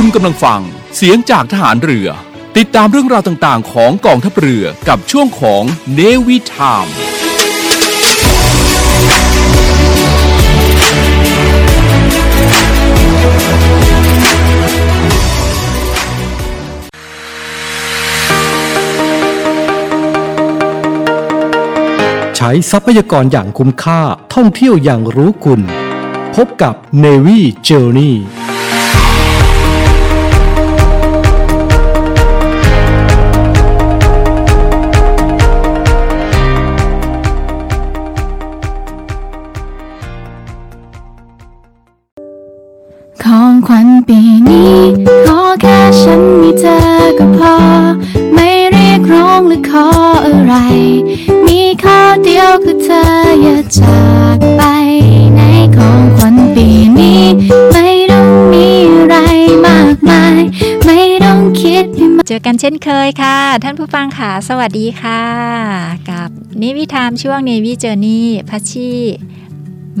คุณกำลังฟังเสียงจากทหารเรือ ติดตามเรื่องราวต่างๆ ของกองทัพเรือกับช่วงของเนวิทามใช้ทรัพยากรอย่างคุ้มค่าท่องเที่ยวอย่างรู้คุณ พบกับ Navy Journey ปีนี้ ขอแค่ฉันมีเธอก็พอ ไม่เรียกร้องหรือขออะไร มีข้อเดียวคือเธออย่าจากไป ในของขวัญปีนี้ ไม่ต้องมีอะไรมากมาย ไม่ต้องคิดให้มากเจอกันเช่นเคยค่ะ ท่านผู้ฟังค่ะ สวัสดีค่ะ กับนิวิธามช่วงเนวิเจอร์นี่พัชชี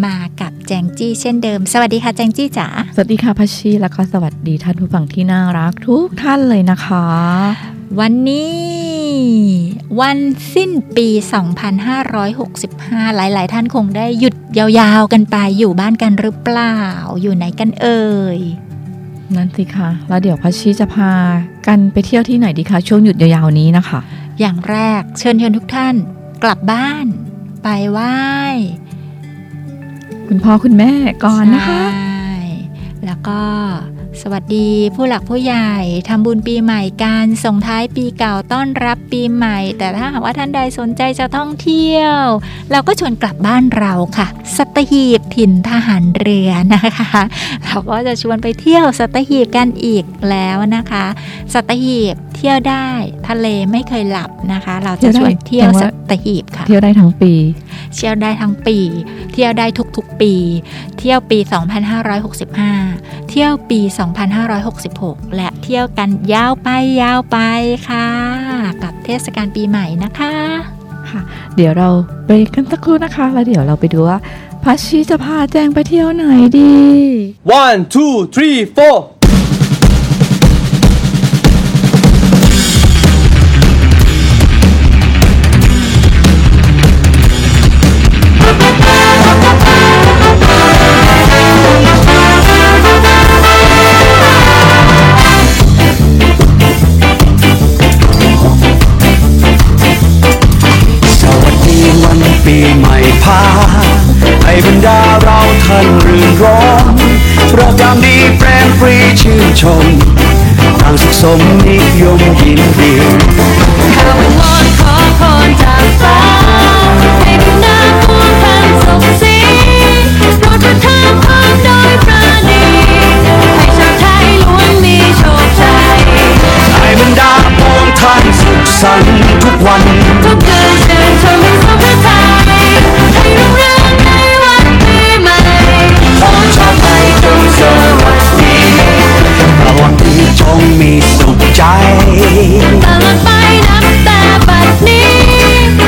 มากับแจงจี้เช่นเดิม สวัสดีค่ะแจงจี้จ๋า สวัสดีค่ะพัชชีแล้วก็สวัสดีท่านผู้ฟังที่น่ารักทุกท่านเลยนะคะ วันนี้วันสิ้นปี 2565 หลาย ๆ ท่านคงได้หยุดยาวๆกันไปอยู่บ้านกันหรือเปล่า อยู่ไหนกันเอ่ยนั่นสิคะแล้วเดี๋ยวพัชชีจะพากันไปเที่ยวที่ไหนดีคะช่วงหยุดยาวๆนี้นะคะ อย่างแรกเชิญชวนทุกท่านกลับบ้าน ไปไหว้ คุณพ่อคุณแม่ก่อนนะคะใช่แล้วก็ สวัสดีผู้หลักผู้ใหญ่ทำบุญปีใหม่การส่งท้ายปีเก่าต้อนรับปีใหม่ แต่ถ้าหากว่าท่านใดสนใจจะท่องเที่ยว เราก็ชวนกลับบ้านเราค่ะสัตหีบถิ่นทหารเรือนะคะเราก็จะชวนไปเที่ยวสัตหีบกันอีกแล้วนะคะสัตหีบเที่ยวได้ทะเลไม่เคยหลับนะคะ เราจะชวนเที่ยวสัตหีบค่ะ เที่ยวได้ทั้งปี เที่ยวได้ทั้งปี เที่ยวได้ทุกๆปี เที่ยวปี 2565 เที่ยวปี2566 และเที่ยวกันยาวไปยาวไปค่ะ กับเทศกาลปีใหม่นะคะค่ะ เดี๋ยวเราเบรกกันสักครู่นะคะ แล้วเดี๋ยวเราไปดูว่าพัชชีจะพาแจงไปเที่ยวไหนดี One, two, three, four. นรื่นร้อนโปรแกรมดีแปรฟรีชื่นชมทางสุขสมนิยมยินดีข้าวิงวอนขอพรจากฟ้าให้บรรดาพวงพันสุขสีโปรดประทานพรโดยปราณีให้ชาวไทยล้วนมีโชคชัยให้บรรดาพวงท่านสุขสันต์ทุกวันทุกคืน สุใจตลอดไปนับแต่บัดนี้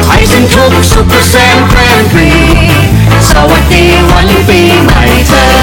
ให้ฉันทุกสุขเกษมเพลินดีสวัสดีวันปีใหม่เธอ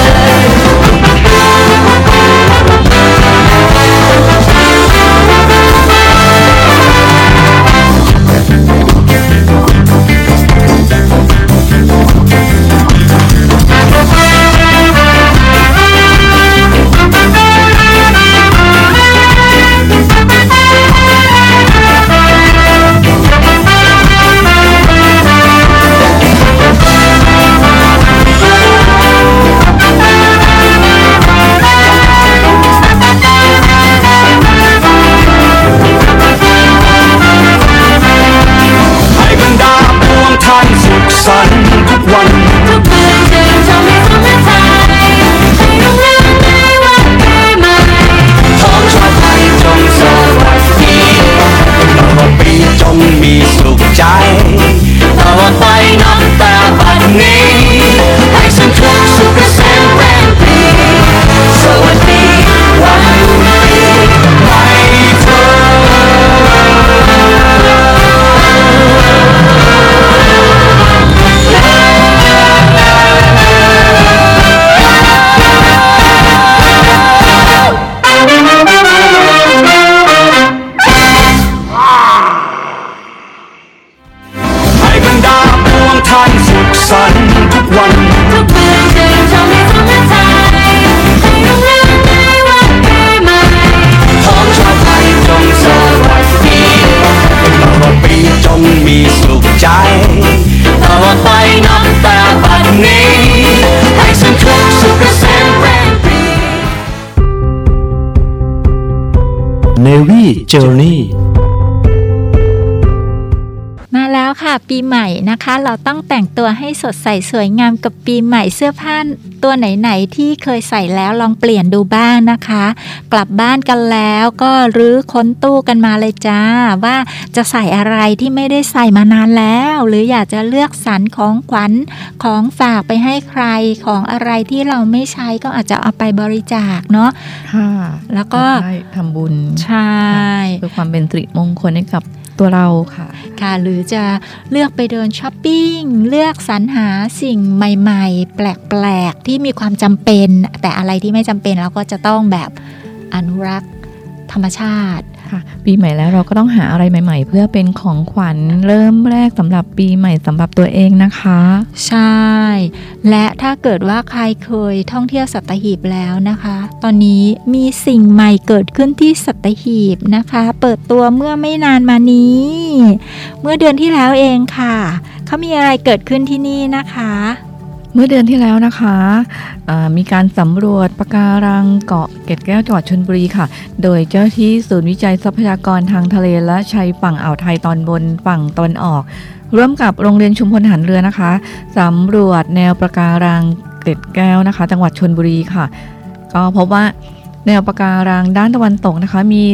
journey ค่ะปีใหม่นะคะ เราต้องแต่งตัวให้สดใสสวยงามกับปีใหม่เสื้อผ้าตัวไหนๆที่เคยใส่แล้วลองเปลี่ยนดูบ้างนะคะ กลับบ้านกันแล้วก็รื้อค้นตู้กันมาเลยจ้า ว่าจะใส่อะไรที่ไม่ได้ใส่มานานแล้ว หรืออยากจะเลือกสรรของขวัญของฝากไปให้ใครของอะไรที่เราไม่ใช้ก็อาจจะเอาไปบริจาคเนาะค่ะแล้วก็ได้ทำบุญใช่เพื่อความเป็นสิริมงคลให้กับ ตัวเราค่ะ ค่ะ หรือจะเลือกไปเดินช้อปปิ้ง เลือกสรรหาสิ่งใหม่ ๆ แปลก ๆ ที่มีความจำเป็น แต่อะไรที่ไม่จำเป็นเราก็จะต้องแบบอนุรักษ์ธรรมชาติ ค่ะปีใหม่แล้วเราก็ต้องหาอะไรใหม่ ๆ เพื่อเป็นของขวัญเริ่มแรกสำหรับปีใหม่สำหรับตัวเองนะคะ ใช่ และถ้าเกิดว่าใครเคยท่องเที่ยวสัตหีบแล้วนะคะ ตอนนี้มีสิ่งใหม่เกิดขึ้นที่สัตหีบนะคะ เปิดตัวเมื่อไม่นานมานี้ เมื่อเดือนที่แล้วเองค่ะเขามีอะไรเกิดขึ้นที่นี่นะคะ เมื่อเดือนที่แล้วนะคะมีการสำรวจปะการังเกาะเกร็ดแก้วจังหวัดชนบุรีค่ะ โดยเจ้าที่ศูนย์วิจัยทรัพยากรทางทะเลและชายฝั่งอ่าวไทยตอนบนฝั่งตะวันออก ร่วมกับโรงเรียนชุมพลหารเรือนะคะสำรวจแนวปะการังเกร็ดแก้วนะคะ จังหวัดชนบุรีค่ะ ก็พบว่าแนวปะการังด้านตะวันตกนะคะ มี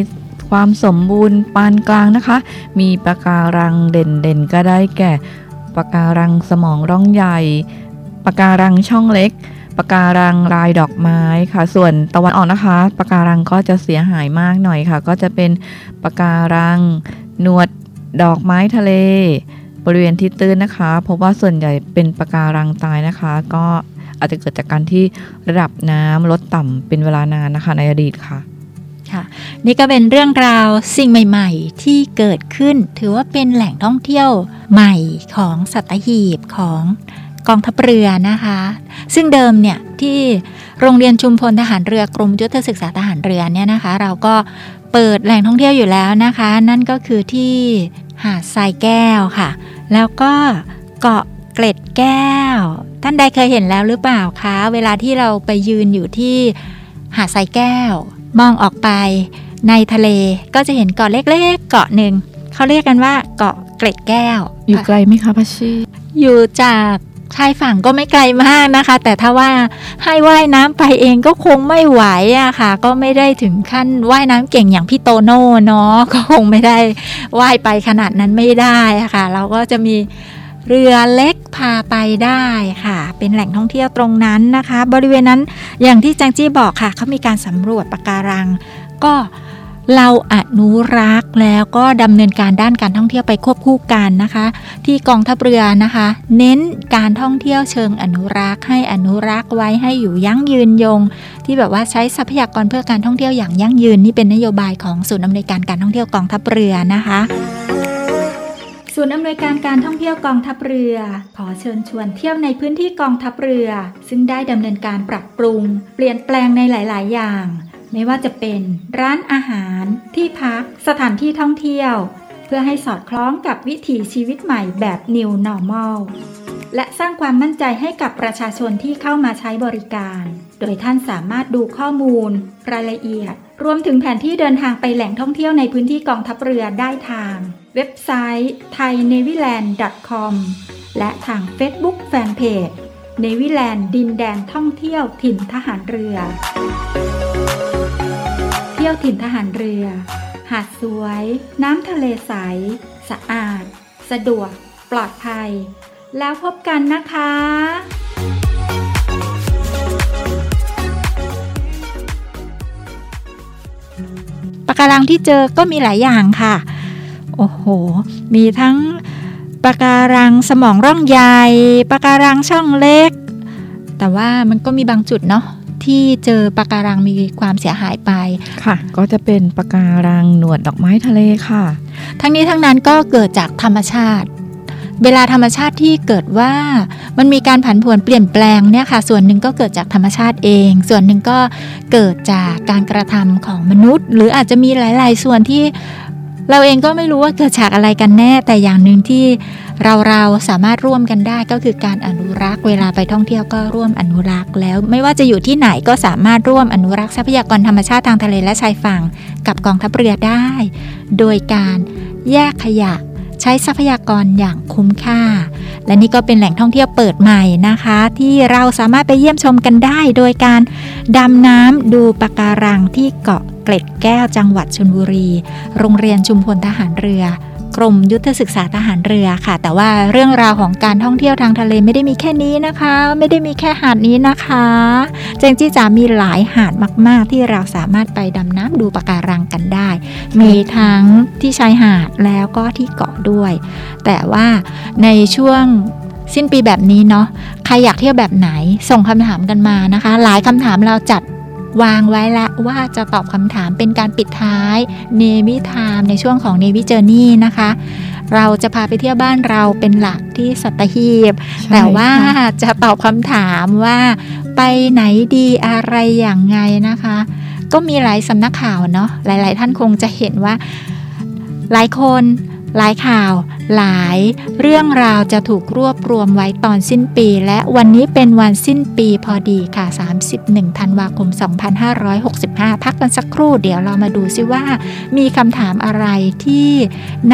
ความสมบูรณ์ปานกลางนะคะ มีปะการังเด่นๆก็ได้แก่ปะการังสมองร่องใหญ่ ปะการังช่องเล็กปะการังลายดอกไม้ค่ะ ส่วนตะวันออกนะคะปะการังก็จะเสียหายมากหน่อยค่ะ ก็จะเป็นปะการังหนวดดอกไม้ทะเล บริเวณที่ตื้นนะคะ เพราะว่าส่วนใหญ่เป็นปะการังตายนะคะ ก็อาจจะเกิดจากการที่ระดับน้ำลดต่ำเป็นเวลานานนะคะในอดีตค่ะค่ะนี่ก็เป็นเรื่องราวสิ่งใหม่ ๆ ที่เกิดขึ้นถือว่าเป็นแหล่งท่องเที่ยวใหม่ของสัตหีบของ กองทัพเรือนะคะ ซึ่งเดิมเนี่ยที่โรงเรียนชุมพลทหารเรือกรมยุทธศึกษาทหารเรือเนี่ยนะคะ เราก็เปิดแหล่งท่องเที่ยวอยู่แล้วนะคะ นั่นก็คือที่หาดทรายแก้วค่ะ แล้วก็เกาะเกล็ดแก้ว ท่านใดเคยเห็นแล้วหรือเปล่าคะ เวลาที่เราไปยืนอยู่ที่หาดทรายแก้ว มองออกไปในทะเลก็จะเห็นเกาะเล็กๆ เกาะหนึ่งเขาเรียกกันว่าเกาะเกล็ดแก้ว อยู่ไกลไหมคะพัชชีอยู่จาก ชายฝั่งก็ไม่ไกลมากนะคะ แต่ถ้าว่าให้ว่ายน้ำไปเองก็คงไม่ไหวอะค่ะ ก็ไม่ได้ถึงขั้นว่ายน้ำเก่งอย่างพี่โตโน่เนาะก็คงไม่ได้ว่ายไปขนาดนั้นไม่ได้อะค่ะ เราก็จะมีเรือเล็กพาไปได้ค่ะ เป็นแหล่งท่องเที่ยวตรงนั้นนะคะ บริเวณนั้นอย่างที่แจงจี้บอกค่ะเขามีการสำรวจปะการัง ก็ เราอนุรักษ์แล้วก็ดำเนินการด้านการท่องเที่ยวไปควบคู่กันนะคะ ที่กองทัพเรือนะคะ เน้นการท่องเที่ยวเชิงอนุรักษ์ ให้อนุรักษ์ไว้ให้อยู่ยั่งยืนยง ที่แบบว่าใช้ทรัพยากรเพื่อการท่องเที่ยวอย่างยั่งยืนนี่เป็นนโยบายของศูนย์อำนวยการการท่องเที่ยวกองทัพเรือนะคะศูนย์อำนวยการการท่องเที่ยวกองทัพเรือ ขอเชิญชวนเที่ยวในพื้นที่กองทัพเรือ ซึ่งได้ดำเนินการปรับปรุง เปลี่ยนแปลงในหลาย ๆ อย่าง ไม่ว่าจะเป็นร้านอาหารที่พัก สถานที่ท่องเที่ยว เพื่อให้สอดคล้องกับวิถีชีวิตใหม่แบบ New Normal และสร้างความมั่นใจให้กับประชาชนที่เข้ามาใช้บริการ โดยท่านสามารถดูข้อมูล รายละเอียด รวมถึงแผนที่เดินทางไปแหล่งท่องเที่ยวในพื้นที่กองทัพเรือได้ทาง เว็บไซต์ thainewiland.com และทาง Facebook Fanpage เนวิแลนด์ดินแดนท่องเที่ยวถิ่นทหารเรือ ที่ยวถิ่นทหารเรือ หาดสวย น้ำทะเลใส สะอาด สะดวก ปลอดภัย แล้วพบกันนะคะปะการังที่เจอก็มีหลายอย่างค่ะ โอ้โห มีทั้งปะการังสมองร่องใหญ่ปะการังช่องเล็ก แต่ว่ามันก็มีบางจุดเนาะ ที่เจอปะการังมีความเสียหายไปค่ะ ก็จะเป็นปะการังหนวดดอกไม้ทะเลค่ะ ทั้งนี้ทั้งนั้นก็เกิดจากธรรมชาติ เวลาธรรมชาติที่เกิดว่ามันมีการผันผวนเปลี่ยนแปลงเนี่ยค่ะ ส่วนหนึ่งก็เกิดจากธรรมชาติเอง ส่วนหนึ่งก็เกิดจากการกระทำของมนุษย์ หรืออาจจะมีหลาย ๆ ส่วนที่ เราเองก็ไม่รู้ว่าเกิดฉากอะไรกันแน่ แต่อย่างหนึ่งที่เราเราสามารถร่วมกันได้ก็คือการอนุรักษ์ เวลาไปท่องเที่ยวก็ร่วมอนุรักษ์แล้ว ไม่ว่าจะอยู่ที่ไหนก็สามารถร่วมอนุรักษ์ทรัพยากรธรรมชาติทางทะเลและชายฝั่ง กับกองทัพเรือได้ โดยการแยกขยะ ใช้ทรัพยากรอย่างคุ้มค่า และนี่ก็เป็นแหล่งท่องเที่ยวเปิดใหม่นะคะ ที่เราสามารถไปเยี่ยมชมกันได้ โดยการดำน้ำดูปะการังที่เกาะเกล็ดแก้วจังหวัดชลบุรี โรงเรียนชุมพลทหารเรือ กรมยุทธศึกษาทหารเรือค่ะ แต่ว่าเรื่องราวของการท่องเที่ยวทางทะเลไม่ได้มีแค่นี้นะคะ ไม่ได้มีแค่หาดนี้นะคะเจงจี้จ๋ามีหลายหาดมาก ๆ ที่เราสามารถไปดำน้ำดูปะการังกันได้ มีทั้งที่ชายหาดแล้วก็ที่เกาะด้วย แต่ว่าในช่วงสิ้นปีแบบนี้เนาะใครอยากเที่ยวแบบไหนส่งคำถามกันมานะคะ หลายคำถามเราจัด วางไว้แล้วว่าจะตอบคำถามเป็นการปิดท้าย Navy Time ในช่วงของ Navy Journey นะคะ เราจะพาไปเที่ยวบ้านเราเป็นหลักที่สัตหีบใช่แต่ว่าค่ะจะตอบคำถามว่าไปไหนดีอะไรอย่างไงนะคะ ก็มีหลายสำนักข่าวเนาะหลาย ๆ ท่านคงจะเห็นว่าหลายคน หลายข่าวหลายเรื่องราวจะถูกรวบรวมไว้ตอนสิ้นปี และวันนี้เป็นวันสิ้นปีพอดีค่ะ 31 ธันวาคม 2565 พักกันสักครู่เดี๋ยวเรามาดูซิว่า มีคำถามอะไรที่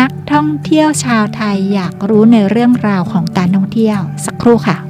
นักท่องเที่ยวชาวไทยอยากรู้ในเรื่องราวของการท่องเที่ยวสักครู่ค่ะ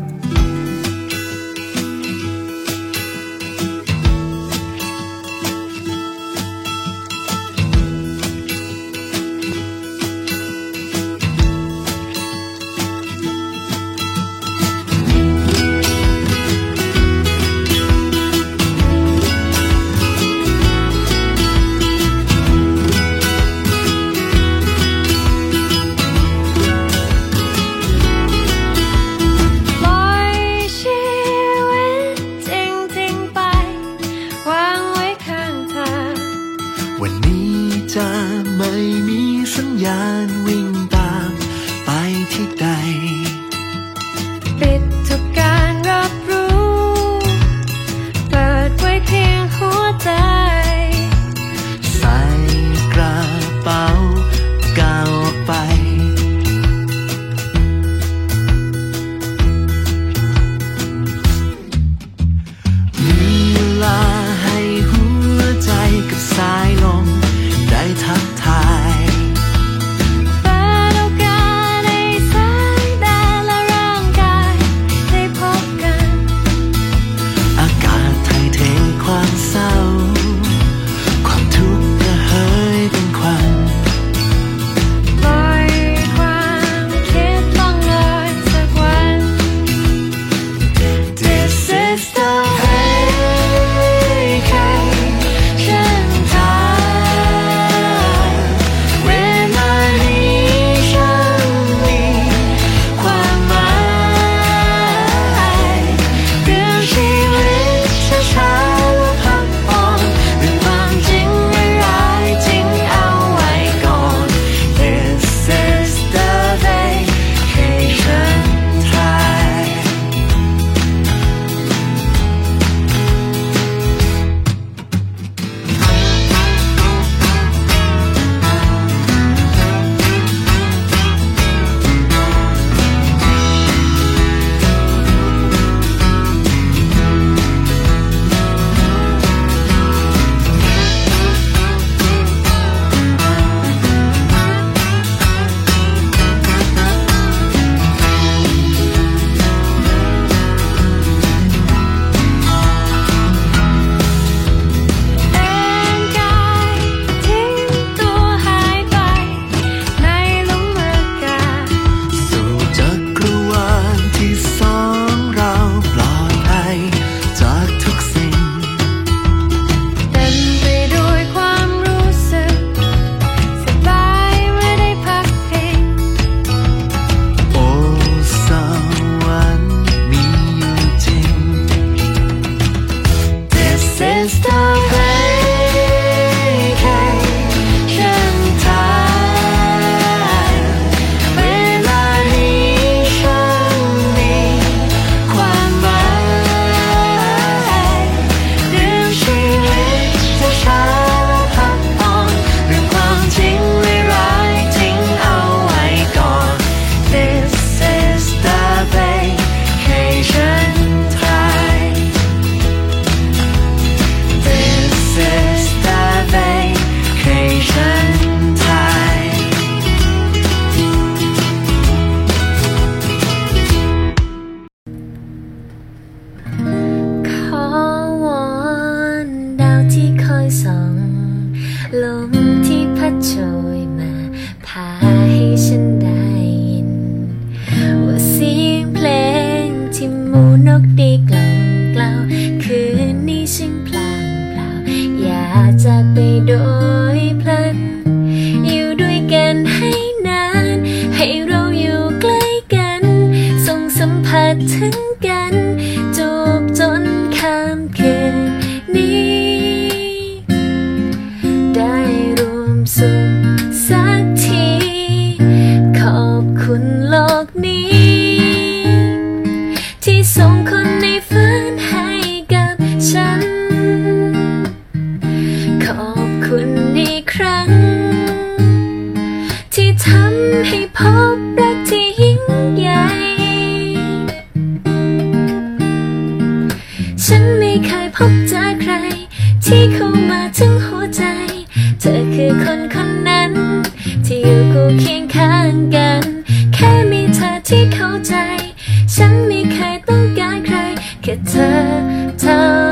ฉันไม่เคยต้องการใครแค่เธอเท่า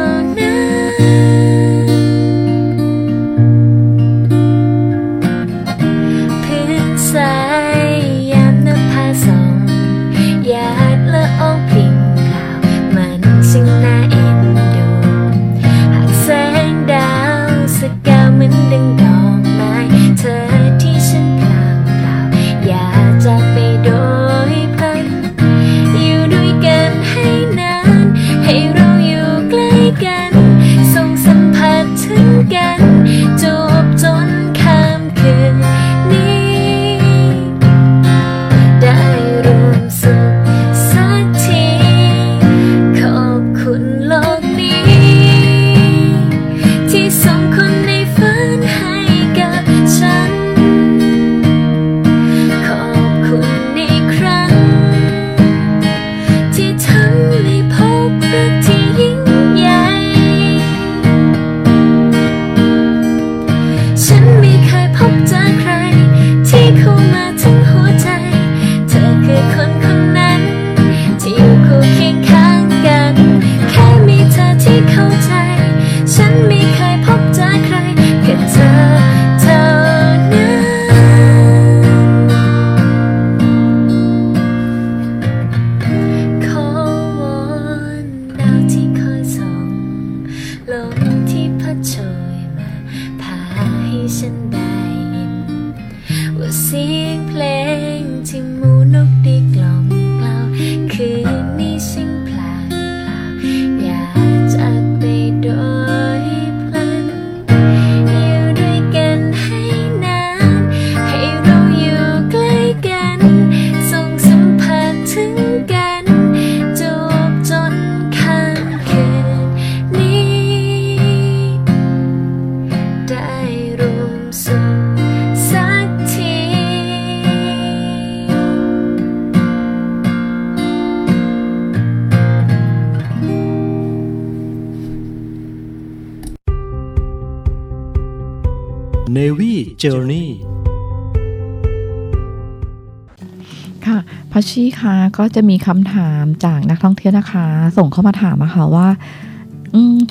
คะ ก็จะมีคำถามจากนักท่องเที่ยวนะคะ ส่งเข้ามาถามมาค่ะว่า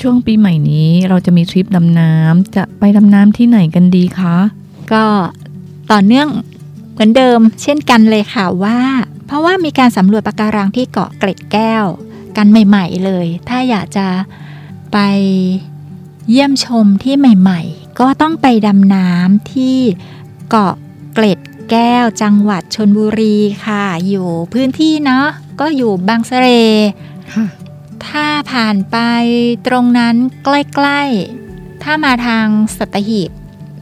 ช่วงปีใหม่นี้เราจะมีทริปดำน้ำจะไปดำน้ำที่ไหนกันดีคะ ก็ต่อเนื่องเหมือนเดิม เช่นกันเลยค่ะว่า เพราะว่ามีการสำรวจปะการังที่เกาะเกร็ดแก้ว กันใหม่ ๆ เลย ถ้าอยากจะไปเยี่ยมชมที่ใหม่ ๆ ก็ต้องไปดำน้ำที่เกาะเกร็ด แก้วจังหวัดชนบุรีค่ะ อยู่พื้นที่เนาะก็อยู่บางเสะเรค่ะถ้าผ่านไปตรงนั้นใกล้ๆ ถ้ามาทางสัตหีบ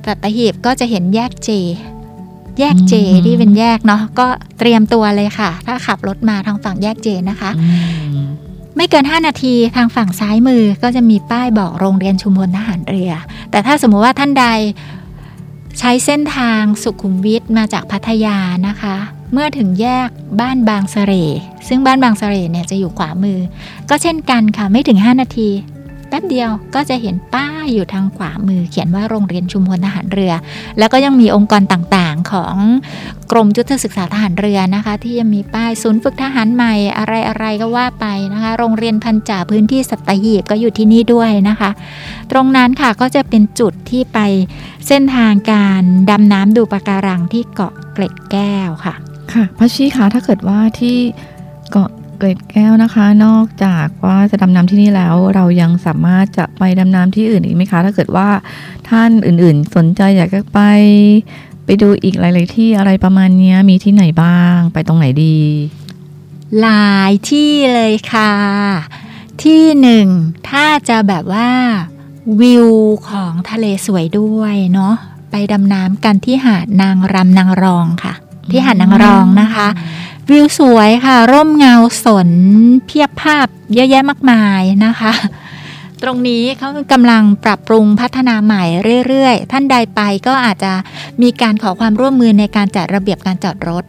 สัตหีบก็จะเห็นแยกเจ แยกเจอืมที่เป็นแยกเนาะก็เตรียมตัวเลยค่ะ ถ้าขับรถมาทางฝั่งแยกเจนะคะอืมไม่เกิน 5 นาทีทางฝั่งซ้ายมือก็จะมีป้ายบอกโรงเรียนชุมพลทหารเรือ แต่ถ้าสมมุติว่าท่านใด ใช้เส้นทางสุขุมวิทมาจากพัทยานะคะ เมื่อถึงแยกบ้านบางเสร่ซึ่งบ้านบางเสร่เนี่ยจะอยู่ขวามือ ก็เช่นกันค่ะไม่ถึง 5 นาที ป๊บเดียวก็จะเห็นป้ายอยู่ทางขวามือเขียนว่าโรงเรียนชุมพลทหารเรือ แล้วก็ยังมีองค์กรต่างๆของกรมยุทธศึกษาทหารเรือนะคะ ที่ยังมีป้ายศูนย์ฝึกทหารใหม่อะไรๆก็ว่าไปนะคะ โรงเรียนพันจ่าพื้นที่สัตหีบก็อยู่ที่นี่ด้วยนะคะ ตรงนั้นค่ะก็จะเป็นจุดที่ไปเส้นทางการดำน้ำดูปะการังที่เกาะเกล็ดแก้วค่ะค่ะพัชชีคะถ้าเกิดว่าที่เกาะ เกร็ดแก้วนะคะ นอกจากว่าจะดำน้ำที่นี่แล้ว เรายังสามารถจะไปดำน้ำที่อื่นอีกไหมคะ ถ้าเกิดว่าท่านอื่นๆ สนใจอยากจะไป ไปดูอีกหลาย ๆ ที่อะไรประมาณนี้มีที่ไหนบ้าง ไปตรงไหนดี หลายที่เลยค่ะ ที่หนึ่งถ้าจะแบบว่าวิวของทะเลสวยด้วยเนาะไปดำน้ำกันที่หาดนางรำนางรองค่ะ ที่หาดนางรองนะคะ วิวสวยค่ะ ร่มเงาสนเพียบภาพเยอะแยะมากมายนะคะ ตรงนี้เขากำลังปรับปรุงพัฒนาใหม่เรื่อยๆ ท่านใดไปก็อาจจะมีการขอความร่วมมือในการจัดระเบียบการจอดรถ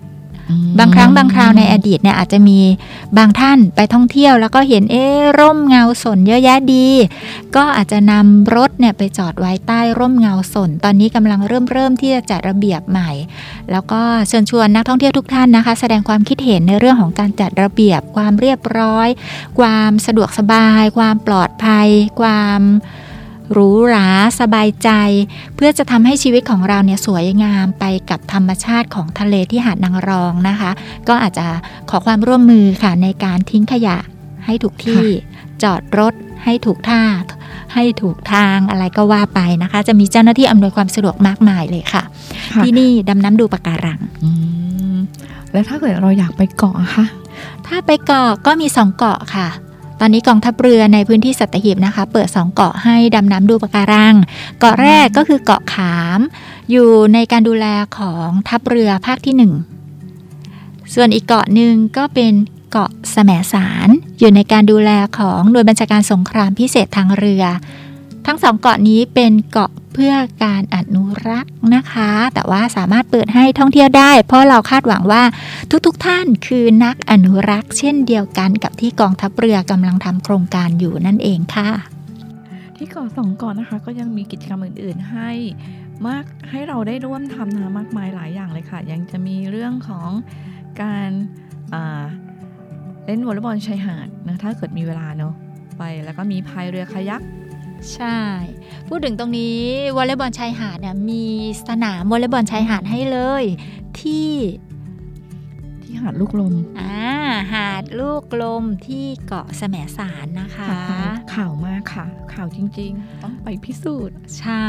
บางครั้งบางคราวในอดีตเนี่ยอาจจะมีบางท่านไปท่องเที่ยว แล้วก็เห็นเอ๊ะร่มเงาสนเยอะแยะดี ก็อาจจะนำรถเนี่ยไปจอดไว้ใต้ร่มเงาสน ตอนนี้กำลังเริ่มเริ่มที่จะจัดระเบียบใหม่ แล้วก็เชิญชวนนักท่องเที่ยวทุกท่านนะคะ แสดงความคิดเห็นในเรื่องของการจัดระเบียบความเรียบร้อย ความสะดวกสบาย ความปลอดภัย ความ หรูหราสบายใจ เพื่อจะทำให้ชีวิตของเราเนี่ยสวยงามไปกับธรรมชาติของทะเลที่หาดนางรองนะคะ ก็อาจจะขอความร่วมมือค่ะในการทิ้งขยะให้ถูกที่จอดรถให้ถูกท่า ให้ถูกทางอะไรก็ว่าไปนะคะ จะมีเจ้าหน้าที่อำนวยความสะดวกมากมายเลยค่ะค่ะที่นี่ดำน้ำดูปะการังอืมแล้วถ้าเกิดเราอยากไปเกาะอะคะถ้าไปเกาะก็มี2เกาะค่ะ ตอนนี้กองทัพเรือในพื้นที่สัตหีบนะคะ เปิด 2 เกาะให้ดำน้ำดูปะการัง เกาะแรกก็คือเกาะขาม อยู่ในการดูแลของทัพเรือภาคที่ 1 ส่วนอีกเกาะหนึ่งก็เป็นเกาะแสมสาร อยู่ในการดูแลของหน่วยบัญชาการสงครามพิเศษทางเรือ ทั้งสองเกาะนี้เป็นเกาะเพื่อการอนุรักษ์นะคะ แต่ว่าสามารถเปิดให้ท่องเที่ยวได้ เพราะเราคาดหวังว่าทุกๆทท่านคือนักอนุรักษ์ เช่นเดียวกันกับที่กองทัพเรือกำลังทำโครงการอยู่นั่นเองค่ะ ที่เกาะสองเกาะนะคะ ก็ยังมีกิจกรรมอื่น ๆ ให้มากให้เราได้ร่วมทำนะมากมายหลายอย่างเลยค่ะ ยังจะมีเรื่องของการเล่นวอลเลย์บอลชายหาดนะถ้าเกิดมีเวลาเนาะไปแล้วก็มีพายเรือคายัก ใช่ พูดถึงตรงนี้วอลเลย์บอลชายหาดเนี่ยมีสนามวอลเลย์บอลชายหาดให้เลย ที่ที่หาดลูกลมอ่าหาดลูกลมที่เกาะแสมสารนะคะ ข่าวมากค่ะ ข่าวจริงๆ ต้องไปพิสูจน์ ใช่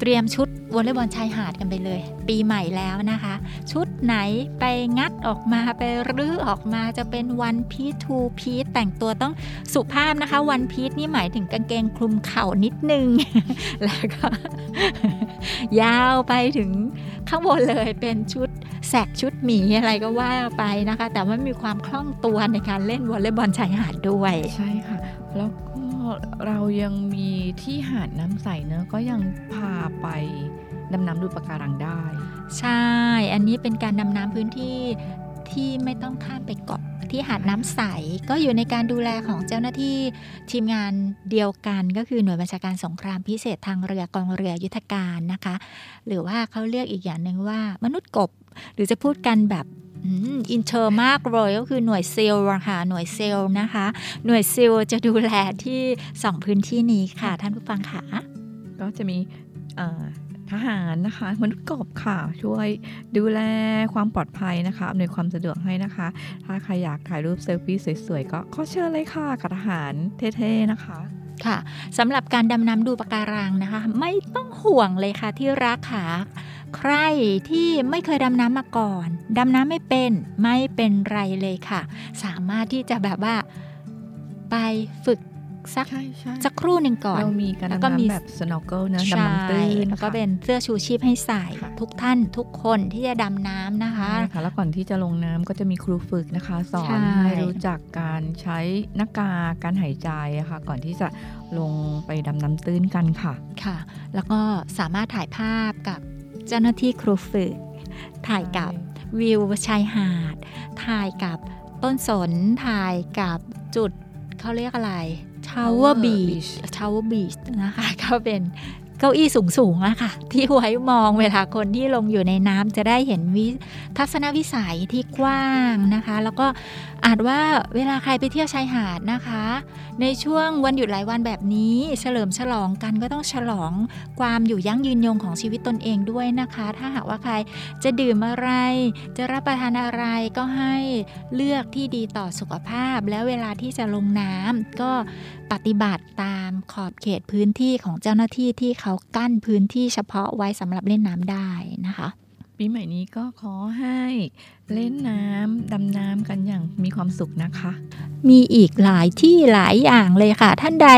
เตรียมชุดวอลเลย์บอลชายหาดกันไปเลย ปีใหม่แล้วนะคะ ชุดไหนไปงัดออกมาไปรื้อออกมาจะเป็น one-piece two-piece แต่งตัวต้องสุภาพนะคะ one-piece นี่หมายถึงกางเกงคลุมเข่านิดนึง แล้วก็ ยาวไปถึงข้างบนเลยเป็นชุดแซกชุดหมีอะไรก็ว่าไปนะคะ แต่ว่ามีความคล่องตัวในการเล่นวอลเลย์บอลชายหาดด้วย ใช่ค่ะ แล้วก็ เรายังมีที่หาดน้ำใสเนอะก็ยังพาไปดำน้ำดูปะการังได้ ใช่ อันนี้เป็นการดำน้ำพื้นที่ที่ไม่ต้องข้ามไปเกาะที่หาดน้ำใสก็อยู่ในการดูแลของเจ้าหน้าที่ทีมงานเดียวกันก็คือหน่วยบัญชาการสงครามพิเศษทางเรือกองเรือยุทธการนะคะ หรือว่าเขาเรียกอีกอย่างหนึ่งว่ามนุษย์กบ หรือจะพูดกันแบบ อินเทอร์มากเลยก็คือหน่วย SEAL อะค่ะหน่วย SEAL นะคะ หน่วย SEAL จะดูแลที่สองพื้นที่นี้ค่ะ ท่านผู้ฟังค่ะ ก็จะมีเอ่อทหารนะคะมนุษย์กบค่ะช่วยดูแลความปลอดภัยนะคะอำนวยความสะดวกให้นะคะ ถ้าใครอยากถ่ายรูปเซลฟี่สวยๆ ก็ขอเชิญเลยค่ะกับทหารเท่ๆนะคะค่ะสำหรับการดำน้ำดูปะการังนะคะ ไม่ต้องห่วงเลยค่ะที่รักขา ใครที่ไม่เคยดำน้ำมาก่อน ดำน้ำไม่เป็นไม่เป็นไรเลยค่ะ สามารถที่จะแบบว่าไปฝึกสักใช่ใช่สักครู่หนึ่งก่อน เรามีการแล้วดำก็มีน้ำแบบ snorkel นะใช่ดำน้ำตื้นแล้วก็ค่ะเป็นเสื้อชูชีพให้ใส่ค่ะทุกท่านทุกคนที่จะดำน้ำนะคะใช่ค่ะแล้วก่อนที่จะลงน้ำก็จะมีครูฝึกนะคะ สอใช่นให้รู้จักการใช้หน้ากากการหายใจอะค่ะ ก่อนที่จะลงไปดำน้ำตื้นกันค่ะค่ะ แล้วก็สามารถถ่ายภาพกับ เจ้าหน้าที่ครูฝึก ถ่ายกับวิวชายหาด ถ่ายกับต้นสน ถ่ายกับจุดเขาเรียกอะไรช Tower Beach Tower Beach นะคะก็เป็นเก้าอี้สูงๆอะค่ะ ที่ไว้มองเวลาคนที่ลงอยู่ในน้ำจะได้เห็นวิทัศนวิสัยที่กว้างนะคะ แล้วก็อาจว่าเวลาใครไปเที่ยวชายหาดนะคะ ในช่วงวันหยุดหลายวันแบบนี้ เฉลิมฉลองกันก็ต้องฉลองความอยู่ยั่งยืนยงของชีวิตตนเองด้วยนะคะ ถ้าหากว่าใครจะดื่มอะไร จะรับประทานอะไรก็ให้เลือกที่ดีต่อสุขภาพ แล้วเวลาที่จะลงน้ำก็ปฏิบัติตามขอบเขตพื้นที่ของเจ้าหน้าที่ที่เขากั้นพื้นที่เฉพาะไว้สำหรับเล่นน้ำได้นะคะปีใหม่นี้ก็ขอให้ เล่นน้ำดำน้ำกันอย่างมีความสุขนะคะ มีอีกหลายที่หลายอย่างเลยค่ะ ท่านใด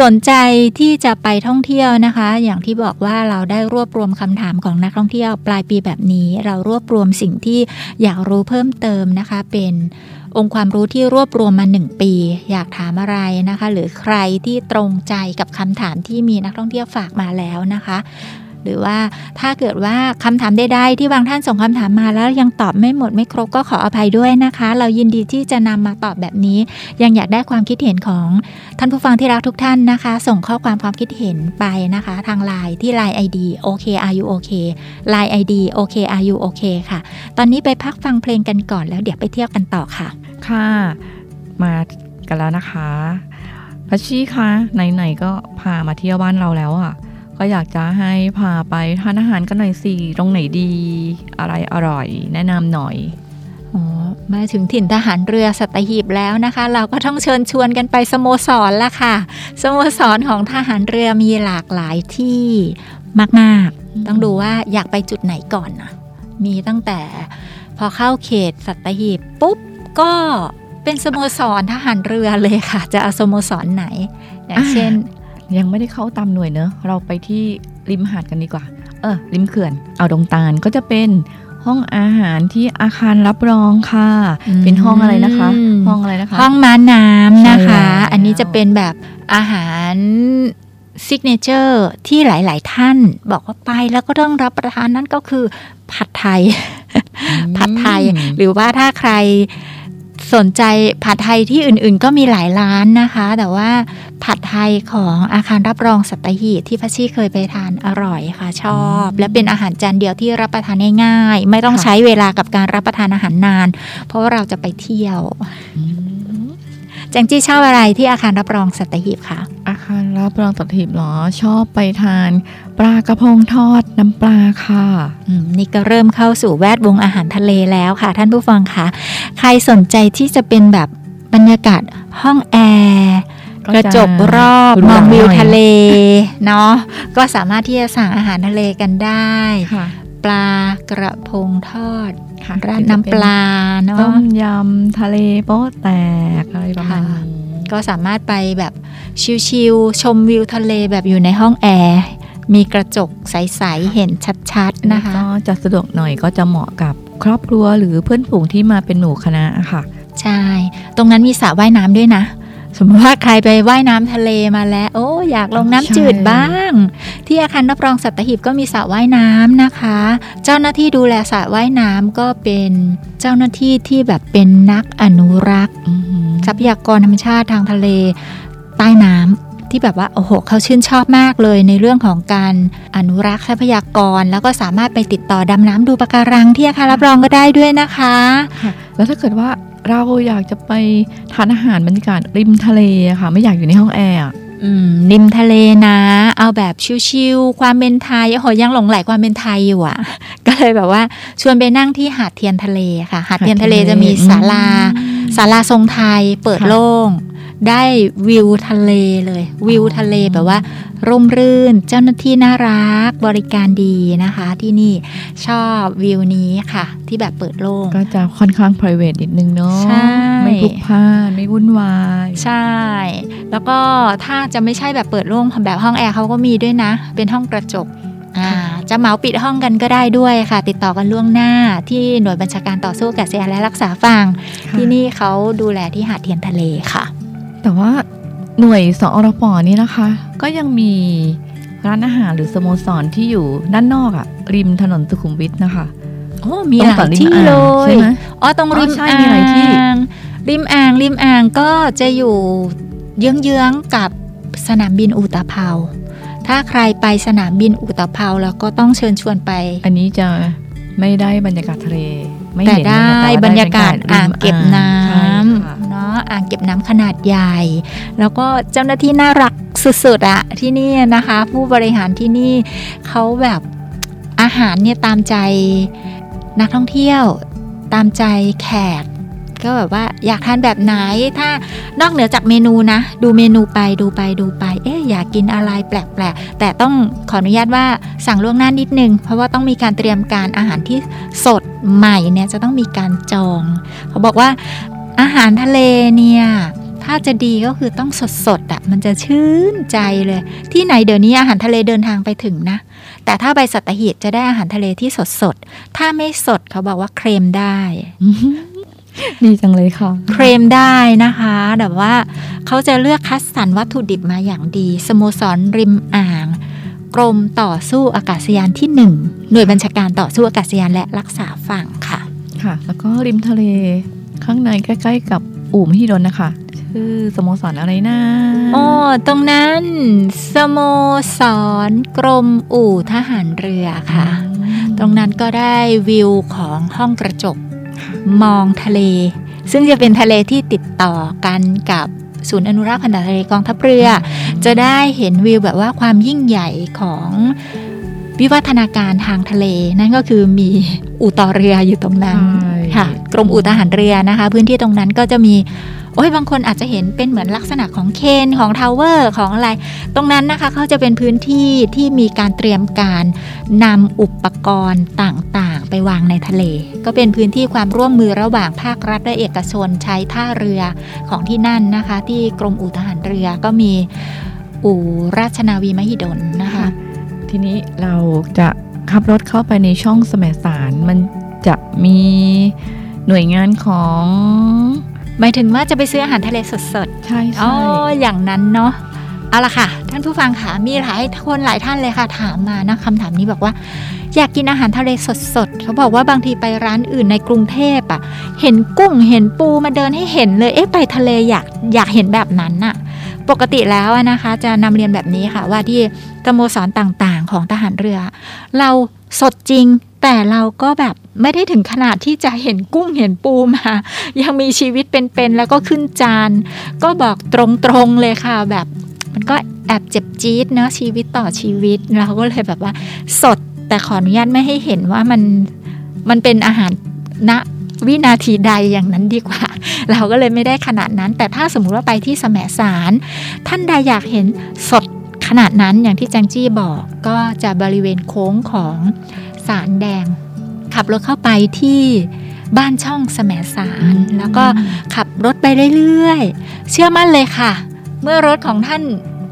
สนใจที่จะไปท่องเที่ยวนะคะ อย่างที่บอกว่าเราได้รวบรวมคำถามของนักท่องเที่ยวปลายปีแบบนี้ เรารวบรวมสิ่งที่อยากรู้เพิ่มเติมนะคะ เป็นองค์ความรู้ที่รวบรวมมา 1 ปี อยากถามอะไรนะคะ หรือใครที่ตรงใจกับคำถามที่มีนักท่องเที่ยวฝากมาแล้วนะคะ หรือว่าถ้าเกิดว่าคำถามใดๆที่บางท่านส่งคำถามมาแล้วยังตอบไม่หมดไม่ครบก็ขออภัยด้วยนะคะ เรายินดีที่จะนำมาตอบแบบนี้ ยังอยากได้ความคิดเห็นของท่านผู้ฟังที่รักทุกท่านนะคะ ส่งข้อความความคิดเห็นไปนะคะ ทางไลน์ที่ Line ID โอเค are you okay Line ID โอเค are you OK ค่ะ ตอนนี้ไปพักฟังเพลงกันก่อนแล้วเดี๋ยวไปเที่ยวกันต่อค่ะ ค่ะ มากันแล้วนะคะพัชชีคะไหนๆก็พามาเที่ยวบ้านเราแล้วอะ ก็อยากจะให้พาไปทานอาหารกันหน่อยสิตรงไหนดี อะไรอร่อย แนะนำหน่อยอ๋อมาถึงถิ่นทหารเรือสัตหีบแล้วนะคะ เราก็ต้องเชิญชวนกันไปสโมสรละค่ะ สโมสรของทหารเรือมีหลากหลายที่มากๆ ต้องดูว่าอยากไปจุดไหนก่อนนะมีตั้งแต่พอเข้าเขตสัตหีบปุ๊บก็เป็นสโมสรทหารเรือเลยค่ะ จะเอาสโมสรไหน อย่างเช่น ยังไม่ได้เข้าตามหน่วยเนอะเราไปที่ริมหาดกันดีกว่า เออริมเขื่อนเอาดงตาลก็จะเป็นห้องอาหารที่อาคารรับรองค่ะอืมเป็นห้องอะไรนะคะ ห้องอะไรนะคะ ห้องม้าน้ำนะคะใช่แล้วอันนี้จะเป็นแบบอาหารซิกเนเจอร์ที่หลาย ๆ ท่านบอกว่าไปแล้วก็ต้องรับประทานนั่นก็คือผัดไทย ผัดไทย หรือว่าถ้าใครสนใจผัดไทยที่อื่น ๆ ก็มีหลายร้านนะคะ แต่ว่า ผัดไทยของอาคารรับรองสัตหีบที่พัชชีเคยไปทานอร่อยค่ะชอบ และเป็นอาหารจานเดียวที่รับประทานง่ายๆ ไม่ต้องค่ะใช้เวลากับการรับประทานอาหารนาน เพราะว่าเราจะไปเที่ยวอืมแจงจี้ชอบอะไรที่อาคารรับรองสัตหีบคะอาคารรับรองสัตหีบเหรอ ชอบไปทานปลากระพงทอดน้ำปลาค่ะอืมนี่ก็เริ่มเข้าสู่แวดวงอาหารทะเลแล้วค่ะ ท่านผู้ฟังคะใครสนใจที่จะเป็นแบบบรรยากาศห้องแอร์ ก็กระจกรอบหรูมหราองวิวหน่อยทะเลเนาะก็สามารถที่จะสั่งอาหารทะเลกันได้ค่ะปลากระพงทอดค่ะราดน้ำปลาเนาะต้มยำทะเลโป๊ะแตกอะไรประมาณนี้ก็สามารถไปแบบชิลๆชมวิวทะเลแบบอยู่ในห้องแอร์มีกระจกใส ๆ เห็นชัด ๆ นะคะก็จะสะดวกหน่อยก็จะเหมาะกับครอบครัวหรือเพื่อนฝูงที่มาเป็นหมู่คณะค่ะ ใช่ ตรงนั้นมีสระว่ายน้ำด้วยนะ สมมติว่าใครไปว่ายน้ำทะเลมาแล้ว โอ้อยากลงน้ำจืดใช่บ้าง ที่อาคารรับรองสัตหีบก็มีสระว่ายน้ำนะคะ เจ้าหน้าที่ดูแลสระว่ายน้ำก็เป็นเจ้าหน้าที่ที่แบบเป็นนักอนุรักษ์อือหือทรัพยากรธรรมชาติทางทะเลใต้น้ำที่แบบว่าโอ้โหเขาชื่นชอบมากเลยในเรื่องของการอนุรักษ์ทรัพยากร แล้วก็สามารถไปติดต่อดำน้ำดูปะการังที่อาคารรับรองก็ได้ด้วยนะคะค่ะแล้วถ้าเกิดว่าเราอยากจะไปทานอาหารบรรยากาศริมทะเลอะค่ะ ไม่อยากอยู่ในห้องแอร์อะอืมริมทะเลนะ เอาแบบชิวๆความเป็นไทยโอ้โหยังหลงไหลความเป็นไทยอยู่อะ ก็เลยแบบว่าชวนไปนั่งที่หาดเทียนทะเลค่ะ หาดเทียนทะเลจะมีศาลาศาลาทรงไทยเปิดโล่ง ได้วิวทะเลเลย วิวทะเลแบบว่า ร่มรื่นเจ้าหน้าที่น่ารักบริการดีนะคะ ที่นี่ชอบวิวนี้ค่ะ ที่แบบเปิดโล่งก็จะค่อนข้าง p r i v a t นิดนึงเนาะใช่ไม่พลุกพล่านไม่วุ่นวาย ใช่ แล้วก็ถ้าจะไม่ใช่แบบเปิดโล่งแบบห้องแอร์เขาก็มีด้วยนะ เป็นห้องกระจกอ่าจะเหมาปิดห้องกันก็ได้ด้วยค่ะ ติดต่อกันล่วงหน้าที่หน่วยบัญชาการต่อสู้กับเสียและรักษาฝั่งค่ะที่นี่เขาดูแลที่หาดเทียนทะเลค่ะ แต่ว่าหน่วยสอรปนี่นะคะ ก็ยังมีร้านอาหารหรือสโมสรที่อยู่ด้านนอกอะริมถนนสุขุมวิทนะคะโอ้มีหลายที่ตรงเลต่อริมอ่างใช่ยไหมอ๋อตรงริมอ๋อใช่อ่างมีหลายที่ริมอ่างริมอ่างก็จะอยู่เยื้องๆกับสนามบินอุตภเปาถ้าใครไปสนามบินอุตภเปาแล้วก็ต้องเชิญชวนไป อันนี้จะไม่ได้บรรยากาศทะเล ไม่แต่เห็นได้นะคะแต่ว่บรรยากาศริมอ่างเก็บน้ใช่ค่ะำเนาะอ่างเก็บน้ำขนาดใหญ่ แล้วก็เจ้าหน้าที่น่ารักสุดๆอะที่นี่นะคะ ผู้บริหารที่นี่เขาแบบอาหารเนี่ยตามใจนักท่องเที่ยวตามใจแขก ก็แบบว่าอยากทานแบบไหน ถ้านอกเหนือจากเมนูนะ ดูเมนูไปดูไปดูไป เอ๊ะอยากกินอะไรแปลกๆ แต่ต้องขออนุญาตว่าสั่งล่วงหน้านิดนึง เพราะว่าต้องมีการเตรียมการอาหารที่สดใหม่เนี่ยจะต้องมีการจอง เขาบอกว่าอาหารทะเลเนี่ยถ้าจะดีก็คือต้องสดสดๆอะมันจะชื่นใจเลย ที่ไหนเดี๋ยวนี้อาหารทะเลเดินทางไปถึงนะ แต่ถ้าไปสัตหีบจะได้อาหารทะเลที่สดสดๆถ้าไม่สดเขาบอกว่าเครมได้ ดีจังเลยค่ะ เครมได้นะคะ แบบว่าเขาจะเลือกคัดสรรวัตถุดิบมาอย่างดี สโมสรริมอ่าง กรมต่อสู้อากาศยานที่หนึ่งหน่วยบัญชาการต่อสู้อากาศยานและรักษาฝั่งค่ะ ค่ะ แล้วก็ริมทะเลข้างในใกล้ ๆ กับอู่มหิดลนะคะชื่อสโมสรอะไรนะอ๋อตรงนั้นสโมสรกรมอู่ทหารเรือค่ะ ตรงนั้นก็ได้วิวของห้องกระจก มองทะเล ซึ่งจะเป็นทะเลที่ติดต่อกันกับศูนย์อนุรักษ์พันธุ์ทะเลกองทัพเรือ จะได้เห็นวิวแบบว่าความยิ่งใหญ่ของวิวัฒนาการทางทะเล นั่นก็คือมีอู่ต่อเรืออยู่ตรงนั้นใช่ค่ะกรมอู่ทหารเรือนะคะ พื้นที่ตรงนั้นก็จะมี โอ้ยบางคนอาจจะเห็นเป็นเหมือนลักษณะของเครนของ tower ของอะไร ตรงนั้นนะคะเขาจะเป็นพื้นที่ที่มีการเตรียมการนำอุปกรณ์ต่างๆ ไปวางในทะเล ก็เป็นพื้นที่ความร่วมมือระหว่างภาครัฐและเอกชนใช้ท่าเรือของที่นั่นนะคะ ที่กรมอู่ทหารเรือก็มีอู่ราชนาวีมหิดลนะคะ ทีนี้เราจะขับรถเข้าไปในช่องสมสารมันจะมีหน่วยงานของ หมายถึงว่าจะไปซื้ออาหารทะเลสดๆ ใช่อ๋อใช่อย่างนั้นเนาะ เอาละค่ะ ท่านผู้ฟังค่ะ มีหลายคนหลายท่านเลยค่ะ ถามมานะคำถามนี้บอกว่า อยากกินอาหารทะเลสดๆ เขาบอกว่าบางทีไปร้านอื่นในกรุงเทพอะ่ะ เห็นกุ้ง เห็นปูมาเดินให้เห็นเลย เอ๊ะ ไปทะเลอยากอยากเห็นแบบนั้นน่ะ ปกติแล้วอะนะคะจะนำเรียนแบบนี้ค่ะว่าที่สโมสรต่างๆ ของทหารเรือ เราสดจริง แต่เราก็แบบไม่ได้ถึงขนาดที่จะเห็นกุ้งเห็นปูมา ยังมีชีวิตเป็นๆแล้วก็ขึ้นจาน ก็บอกตรงๆเลยค่ะแบบมันก็แอบเจ็บจี๊ดเนอะชีวิตต่อชีวิตเราก็เลยแบบว่า สดแต่ขออนุญาตไม่ให้เห็นว่ามันมันเป็นอาหารณวินาทีใดอย่างนั้นดีกว่า เราก็เลยไม่ได้ขนาดนั้น แต่ถ้าสมมุติว่าไปที่แสมสารท่านใดอยากเห็นสดขนาดนั้นอย่างที่จังจี้บอกก็จะบริเวณโค้งของ สารแดง ขับรถเข้าไปที่บ้านช่องแสมสาร แล้วก็ขับรถไปเรื่อยๆ เชื่อมั่นเลยค่ะ เมื่อรถของท่าน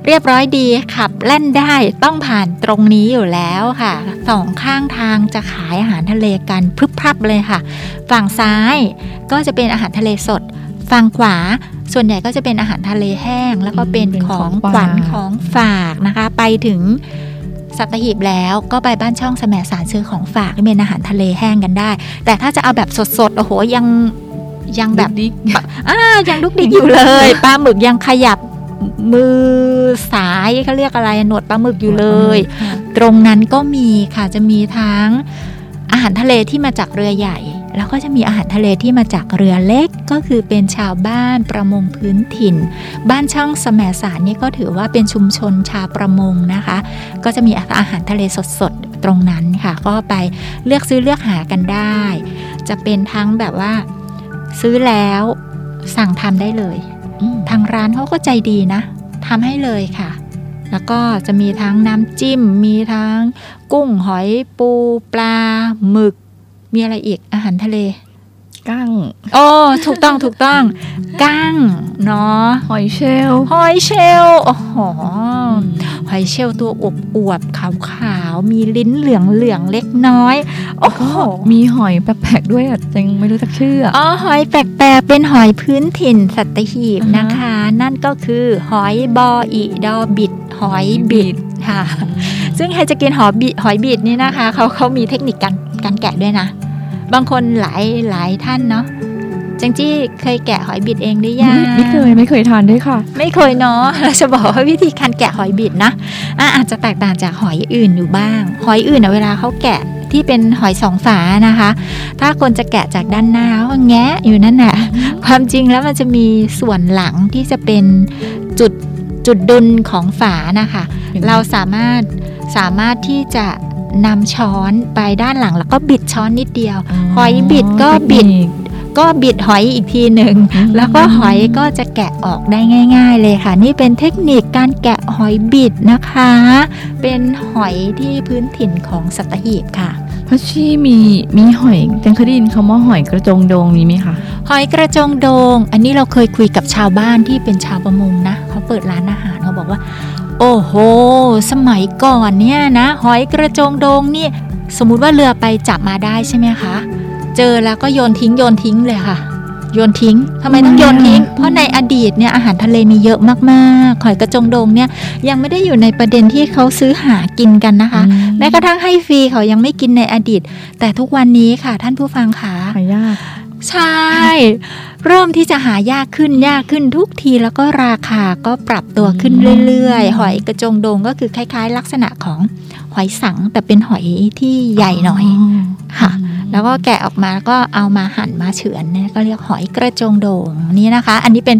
เรียบร้อยดีขับแล่นได้ต้องผ่านตรงนี้อยู่แล้วค่ะสองข้างทางจะขายอาหารทะเลกันพรึบพรับเลยค่ะ ฝั่งซ้ายก็จะเป็นอาหารทะเลสด ฝั่งขวาส่วนใหญ่ก็จะเป็นอาหารทะเลแห้ง แล้วก็เป็นเป็นขขอองงขวัญฝากของฝากนะคะ ไปถึง สัตหีบแล้วก็ไปบ้านช่องแสมสารซื้อของฝากที่เป็นอาหารทะเลแห้งกันได้ แต่ถ้าจะเอาแบบสดๆโอ้โหยังยังแบบดิ๊กอ่ายังลุกดิกอยู่เลยปลาหมึกยังขยับมือสายเขาเรียกอะไรหนวดปลาหมึกอยู่เลยค่ะตรงนั้นก็มีค่ะจะมีทั้งอาหารทะเลที่มาจากเรือใหญ่ แล้วก็จะมีอาหารทะเลที่มาจากเรือเล็กก็คือเป็นชาวบ้านประมงพื้นถิ่น บ้านช่องสมสารนี่ก็ถือว่าเป็นชุมชนชาวประมงนะคะ ก็จะมีอาหารทะเลสดๆตรงนั้นค่ะ ก็ไปเลือกซื้อเลือกหากันได้ จะเป็นทั้งแบบว่าซื้อแล้วสั่งทำได้เลยทางร้านเขาก็ใจดีนะทำให้เลยค่ะ แล้วก็จะมีทั้งน้ำจิ้ม มีทั้งกุ้งหอยปูปลาหมึก มีอะไรอีกอาหารทะเลกั้งโอ้ถูกต้องถูกต้องกั้งเนาะหอยเชลล์หอยเชลล์โอ้โหหอยเชลล์ตัวอวบอวบๆขาวๆมีลิ้นเหลืองเหลืองๆเล็กน้อย โอ้โหมีหอยแปลกๆด้วยอะจังไม่รู้จักชื่ออะอ๋อหอยแปลกๆเป็นหอยพื้นถิ่นสัตหีบอ่าฮะนะคะ นั่นก็คือหอยบออีดอบิดหอยบิดค่ะ ซึ่งใครจะกินหอยบิดหอยบิดนี่นะคะเขาเขามีเทคนิคการ การแกะด้วยนะ บางคนหลายหลายท่านเนาะจังจี้เคยแกะหอยบิดเองหรือยังไม่เคยไม่เคยทานด้วยค่ะ ไม่เคยเนาะเราจะบอกว่าวิธีการแกะหอยบิดนะอะอาจจะแตกต่างจากหอยอื่นอยู่บ้าง หอยอื่นอะเวลาเขาแกะที่เป็นหอยสองฝานะคะ ถ้าคนจะแกะจากด้านหน้าเขาก็แงะอยู่นั่นแหละความจริงแล้วมันจะมีส่วนหลังที่จะเป็นจุดจุดดุลของฝานะคะเป็นเราสามารถสามารถที่จะ นำช้อนไปด้านหลังแล้วก็บิดช้อนนิดเดียว หอยบิดก็บิดก็บิดหอยอีกทีหนึ่งอืมแล้วก็หอยก็จะแกะออกได้ง่าย ๆ เลยค่ะ นี่เป็นเทคนิคการแกะหอยบิดนะคะ เป็นหอยที่พื้นถิ่นของสัตหีบค่ะพัชชีมีมีหอยจังเคยได้ยินคำว่าหอยกระจงโดงมีไหมคะหอยกระจงโดง อันนี้เราเคยคุยกับชาวบ้านที่เป็นชาวประมงนะเขาเปิดร้านอาหารเขาบอกว่า โอ้โห สมัยก่อนเนี่ยนะ หอยกระจงโดงนี่สมมุติว่าเรือไปจับมาได้ใช่ไหมคะ เจอแล้วก็โยนทิ้งโยนทิ้งเลยค่ะ โยนทิ้งทำไมต้องโยนทิ้ง เพราะในอดีตเนี่ยอาหารทะเลมีเยอะมากๆหอยกระจงโดงเนี่ยยังไม่ได้อยู่ในประเด็นที่เขาซื้อหากินกันนะคะอืมแม้กระทั่งให้ฟรีเขายังไม่กินในอดีต แต่ทุกวันนี้ค่ะท่านผู้ฟังค่ะหายากใช่ เริ่มที่จะหายากขึ้นยากขึ้นทุกทีแล้วก็ราคาก็ปรับตัวขึ้นเรื่อยๆ หอยกระจงโดงก็คือคล้าย ๆ ลักษณะของหอยสังแต่เป็นหอยที่ใหญ่หน่อยค่ะ แล้วก็แกะออกมาแล้วก็เอามาหั่นมาเฉือนเนี่ยก็เรียกหอยกระจงโดงนี่นะคะ อันนี้เป็น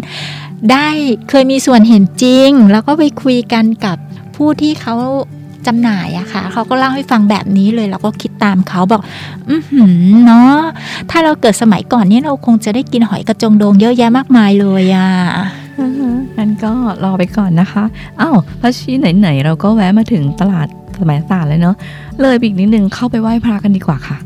ได้เคยมีส่วนเห็นจริง แล้วก็ไปคุยกันกับผู้ที่เขา จำหน่ายอะค่ะเขาก็เล่าให้ฟังแบบนี้เลยเราก็คิดตามเขาบอก อือหือเนาะถ้าเราเกิดสมัยก่อนเนี่ยเราคงจะได้กินหอยกระจงโดงเยอะแยะมากมายเลยอะอือฮึงั้นก็รอไปก่อนนะคะอ้าวพัชชีไหนๆเราก็แวะมาถึงตลาดสมัยศาสตร์แล้วเนาะเลยไปอีกนิดนึงเข้าไปไหว้พระกันดีกว่าค่ะ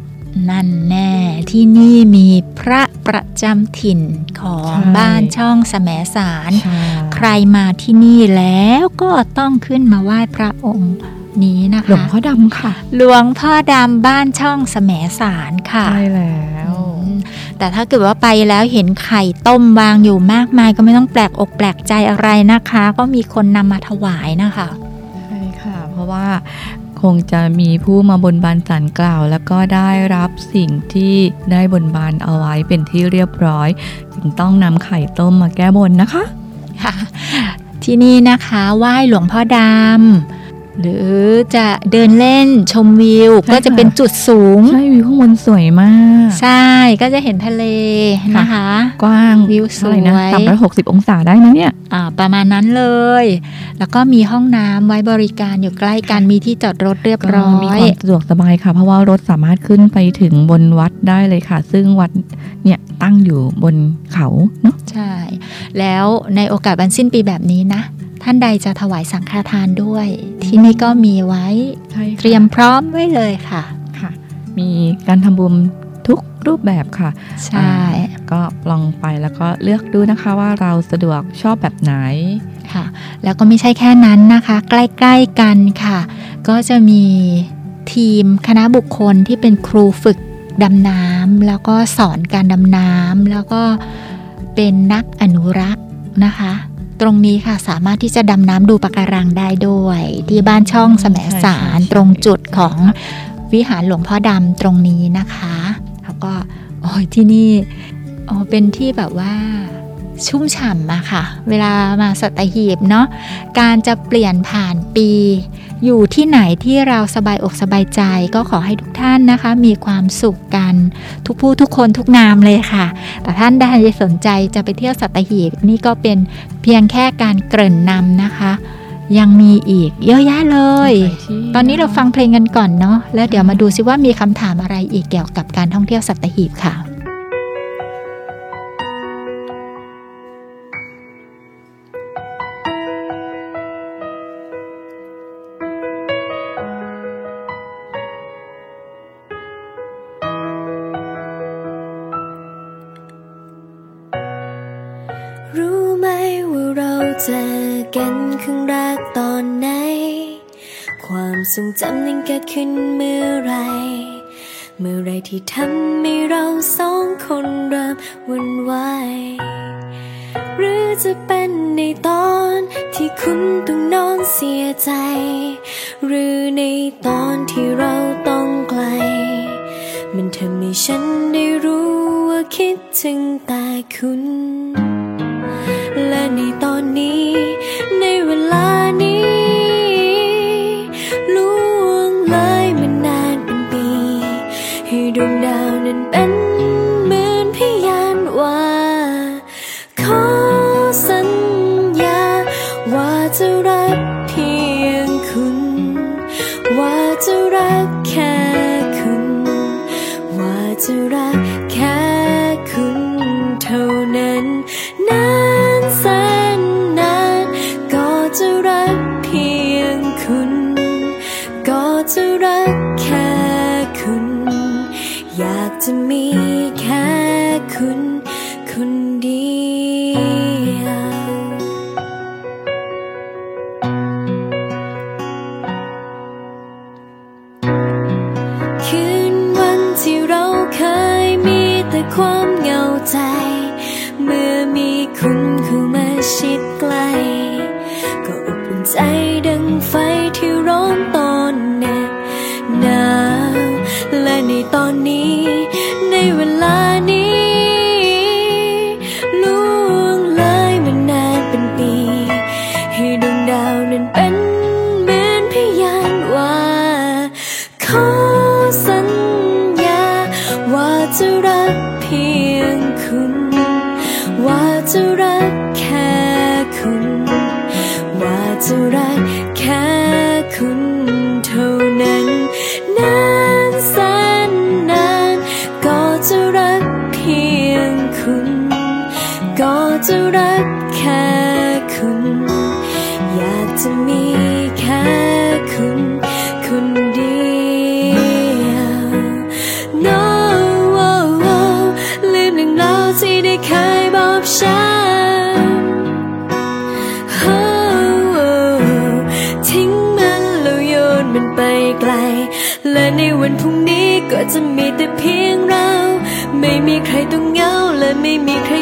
นั่นแน่ที่นี่มีพระประจำถิ่นของใช่บ้านช่องแสมสารใช่ใครมาที่นี่แล้วก็ต้องขึ้นมาไหว้พระองค์ นี้นะคะ หลวงพ่อดำค่ะ หลวงพ่อดำบ้านช่องแสมสารค่ะ ใช่แล้วอืมแต่ถ้าเกิดว่าไปแล้วเห็นไข่ต้มวางอยู่มากมาย ก็ไม่ต้องแปลกอกแปลกใจอะไรนะคะ ก็มีคนนำมาถวายนะคะใช่ค่ะ เพราะว่าคงจะมีผู้มาบนบานสารกล่าว แล้วก็ได้รับสิ่งที่ได้บนบานเอาไว้เป็นที่เรียบร้อย จึงต้องนำไข่ต้มมาแก้บนนะคะค่ะที่นี่นะคะไหว้หลวงพ่อดำ หรือจะเดินเล่นชมวิวใช่ก็จะค่ะเป็นจุดสูง ใช่วิวข้างบนสวยมาก ใช่ก็จะเห็นทะเลนะคะ กว้างวิวสวยเท่าไหร่นะสามร้อยหกสิบองศาได้นะเนี่ยอ่าประมาณนั้นเลย แล้วก็มีห้องน้ำไว้บริการอยู่ใกล้กันมีที่จอดรถเรียบร้อมียความสะดวกสบายค่ะ เพราะว่ารถสามารถขึ้นไปถึงบนวัดได้เลยค่ะ ซึ่งวัดเนี่ยตั้งอยู่บนเขาเนาะใช่ แล้วในโอกาสวันสิ้นปีแบบนี้นะ ท่านใดจะถวายสังฆทานด้วย ที่นี่ก็มีไว้ใช่เตรียมพร้อมไว้เลยค่ะค่ะ มีการทำบุญทุกรูปแบบค่ะ ใช่ ก็ลองไปแล้วก็เลือกดูนะคะว่าเราสะดวกชอบแบบไหนค่ะ แล้วก็ไม่ใช่แค่นั้นนะคะ ใกล้ๆกันค่ะ ก็จะมีทีมคณะบุคคลที่เป็นครูฝึกดำน้ำแล้วก็สอนการดำน้ำแล้วก็เป็นนักอนุรักษ์นะคะ ตรงนี้ค่ะสามารถที่จะดำน้ำดูปะการังได้ด้วย ที่บ้านช่องแสมสารใช่ใช่ตรงจุดของวิหารหลวงพ่อดำตรงนี้นะคะแล้วก็โอ้ยที่นี่โอ้เป็นที่แบบว่าชุ่มฉ่ำอะค่ะ เวลามาสัตหีบเนาะการจะเปลี่ยนผ่านปี อยู่ที่ไหนที่เราสบายอกสบายใจ ก็ขอให้ทุกท่านนะคะ มีความสุขกันทุกผู้ทุกคนทุกนามเลยค่ะ แต่ท่านใดสนใจจะไปเที่ยวสัตหีบนี่ก็เป็นเพียงแค่การเกริ่นนำนะคะ ยังมีอีกเยอะแยะเลยไปที่ตอนนี้เราฟังเพลงกันก่อนเนาะแล้วเดี๋ยวมาดูซิว่ามีคำถามอะไรอีกเกี่ยวกับการท่องเที่ยวสัตหีบค่ะ ทรงจำนั้นเกิดขึ้นเมื่อไร เมื่อไรที่ทำให้เราสองคนเริ่มวุ่นวายหรือจะเป็นในตอนที่คุณต้องนอนเสียใจ หรือในตอนที่เราต้องไกล มันทำให้ฉันได้รู้ว่าคิดถึงแต่คุณ และในตอนนี้ จะรัก 在 แต่เพียงเรา ไม่มีใครต้องเหงาและไม่มีใคร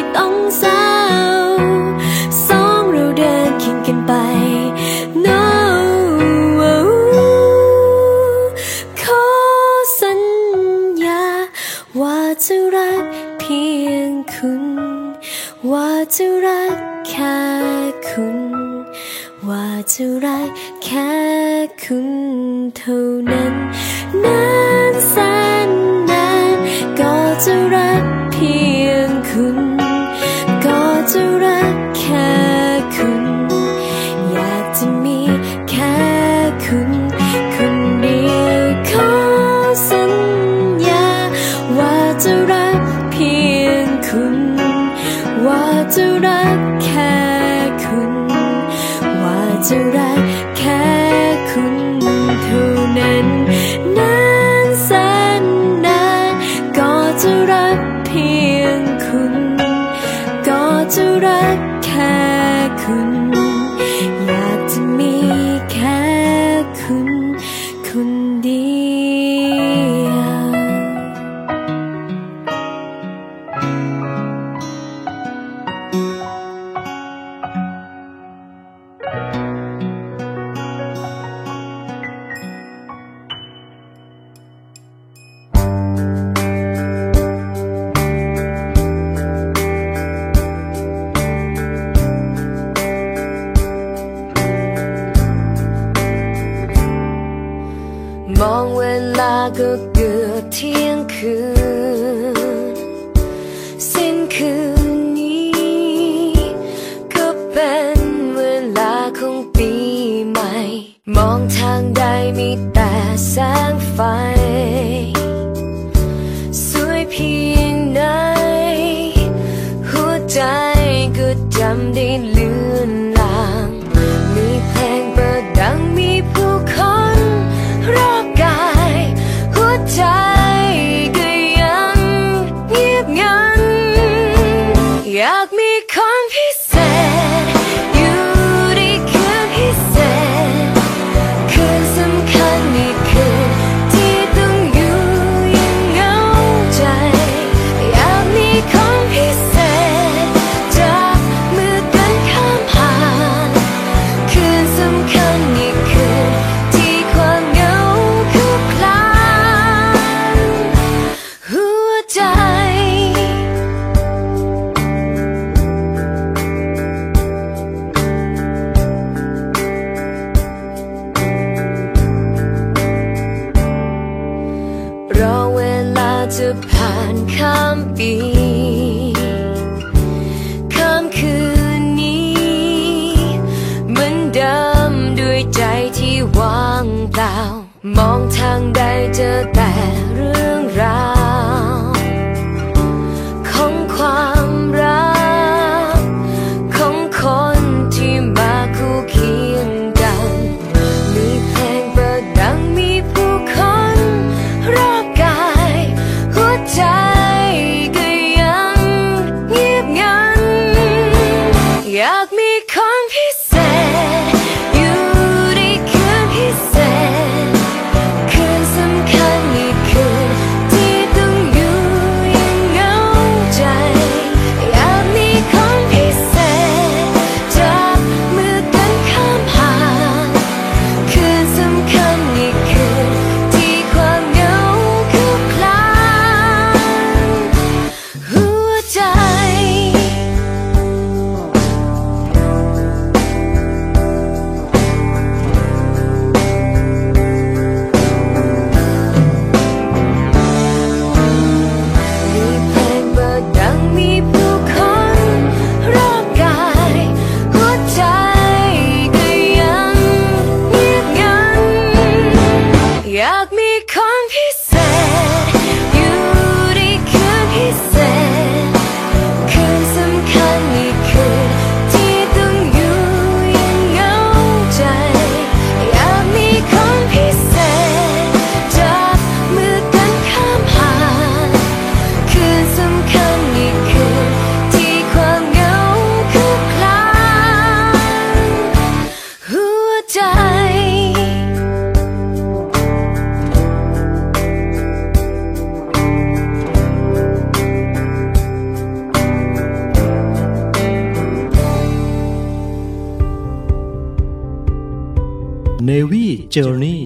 Journey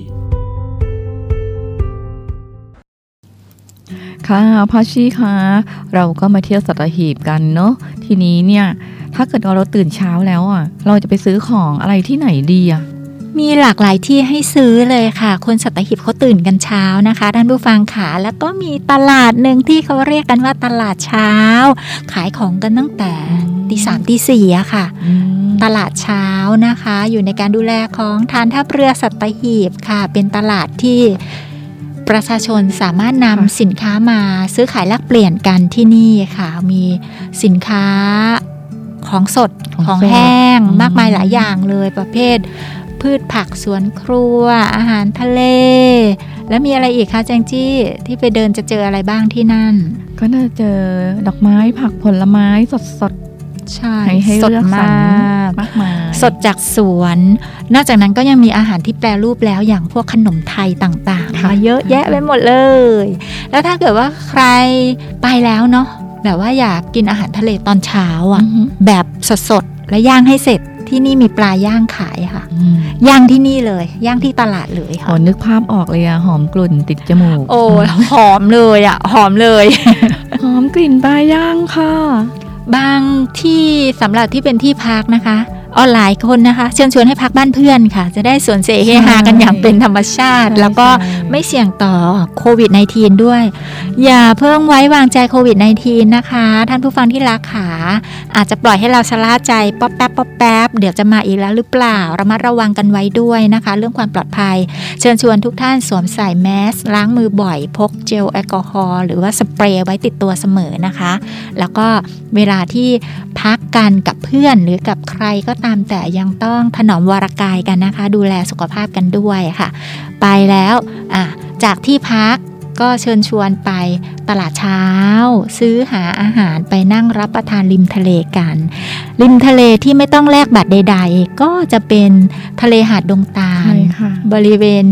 ค่ะพาชีคะเราก็มาเที่ยวสัตหีบกันเนาะทีนี้เนี่ย ถ้าเกิดเราตื่นเช้าแล้วอะ เราจะไปซื้อของอะไรที่ไหนดีอะ มีหลากหลายที่ให้ซื้อเลยค่ะ คนสัตหีบเขาตื่นกันเช้านะคะท่านผู้ฟังขาแล้วก็มีตลาดหนึ่งที่เขาเรียกกันว่าตลาดเช้า ขายของกันตั้งแต่ตีสามตีสี่อะค่ะ ตลาดเช้านะคะ อยู่ในการดูแลของทานทัพเรือสัตหีบค่ะ เป็นตลาดที่ประชาชนสามารถนำสินค้ามาซื้อขายแลกเปลี่ยนกันที่นี่ค่ะ มีสินค้าของสดของของสดแห้งอืมมากมายหลายอย่างเลยประเภท พืชผักสวนครัว อาหารทะเล แล้วมีอะไรอีกคะแจงจี้ที่ไปเดินจะเจออะไรบ้างที่นั่น ก็น่าจะเจอดอกไม้ผักผลไม้สดสดใช่ๆให้ให้สดเลือกสรมารกมากมายสดจากสวน นอกจากนั้นก็ยังมีอาหารที่แปรรูปแล้วอย่างพวกขนมไทยต่างๆค่ะมาเยอะแยะไปหมดเลย แล้วถ้าเกิดว่าใครไปแล้วเนาะแบบว่าอยากกินอาหารทะเลตอนเช้าอือะ่ะอฮึแบบสดๆและย่างให้เสร็จ ที่นี่มีปลาย่างขายค่ะอืมย่างที่นี่เลย ย่างที่ตลาดเลยโหค่ะนึกภาพออกเลยอะหอมกลุ่นติดจมูก โอ้ยหอมเลยอะ่ะหอมเลย หอมกลิ่นปลาย่างค่ะ บางที่สำหรับที่เป็นที่พักนะคะ ออนไลน์คนนะคะ เชิญชวนให้พักบ้านเพื่อนค่ะ จะได้สวนเสเฮฮากันอย่างเป็นธรรมชาติใช่แล้วก็ใช่ไม่เสี่ยงต่อโควิด -19 ด้วย อย่าเพิ่งไว้วางใจโควิด -19 นะคะ ท่านผู้ฟังที่รักขาอาจจะปล่อยให้เราชะล่าใจป๊อปแป๊บป๊อปแป๊บเดี๋ยวจะมาอีกแล้วหรือเปล่าระมัดระวังกันไว้ด้วยนะคะ เรื่องความปลอดภัย เชิญชวนทุกท่านสวมใส่แมสล้างมือบ่อย พกเจลแอลกอฮอล์หรือว่าสเปรย์ไว้ติดตัวเสมอนะคะ แล้วก็เวลาที่พักกันกับเพื่อนหรือกับใครก็ตามแต่ยังต้องถนอมวรกายกันนะคะ ดูแลสุขภาพกันด้วยค่ะ ไปแล้วอะจากที่พักก็เชิญชวนไปตลาดเช้า ซื้อหาอาหารไปนั่งรับประทานริมทะเลกัน ริมทะเลที่ไม่ต้องแลกบัตรใด ๆ ก็จะเป็นทะเลหาดดงตาใช่ลค่ะบริเวณ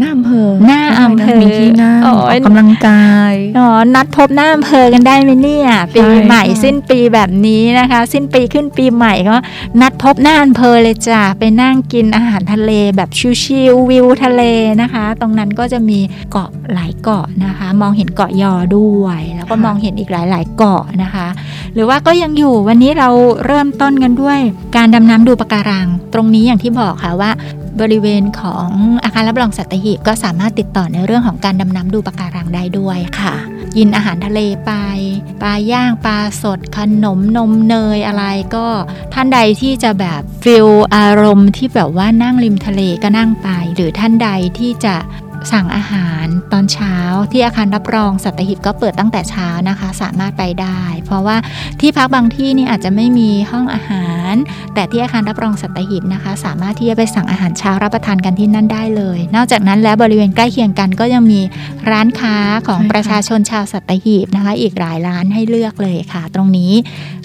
หน้าอำเภอหน้าอำเภอมีที่นั่งโอ้อยอกกำลังกายอ๋อนัดพบหน้าอำเภอกันได้ไหมเนี่ยปีใหม่ค่ะสิ้นปีแบบนี้นะคะ สิ้นปีขึ้นปีใหม่ก็นัดพบหน้าอำเภอเลยจ้ะไปนั่งกินอาหารทะเลแบบชิวๆวิวทะเลนะคะ ตรงนั้นก็จะมีเกาะหลายเกาะนะคะ มองเห็นเกาะยอด้วย แล้วก็มองเห็นอีกหลาย ๆ เกาะนะคะ หรือว่าก็ยังอยู่วันนี้เราเริ่มต้นกันด้วย การดำน้ำดูปะการัง ตรงนี้อย่างที่บอกค่ะว่า บริเวณของอาคารรับรองสัตหีบก็สามารถติดต่อในเรื่องของการดำน้ำดูปะการังได้ด้วยค่ะกินอาหารทะเลไปปลาย่างปลาสดขนมนมเนยอะไรก็ท่านใดที่จะแบบฟิลอารมณ์ที่แบบว่านั่งริมทะเลก็นั่งไป หรือท่านใดที่จะ สั่งอาหารตอนเช้าที่อาคารรับรองสัตหิบก็เปิดตั้งแต่เช้านะคะ สามารถไปได้ เพราะว่าที่พักบางที่นี่อาจจะไม่มีห้องอาหาร แต่ที่อาคารรับรองสัตหิบนะคะ สามารถที่จะไปสั่งอาหารเช้ารับประทานกันที่นั่นได้เลย นอกจากนั้นแล้วบริเวณใกล้เคียงกันก็ยังมีร้านค้าของใช่ค่ะประชาชนชาวสัตหีบนะคะ อีกหลายร้านให้เลือกเลยค่ะ ตรงนี้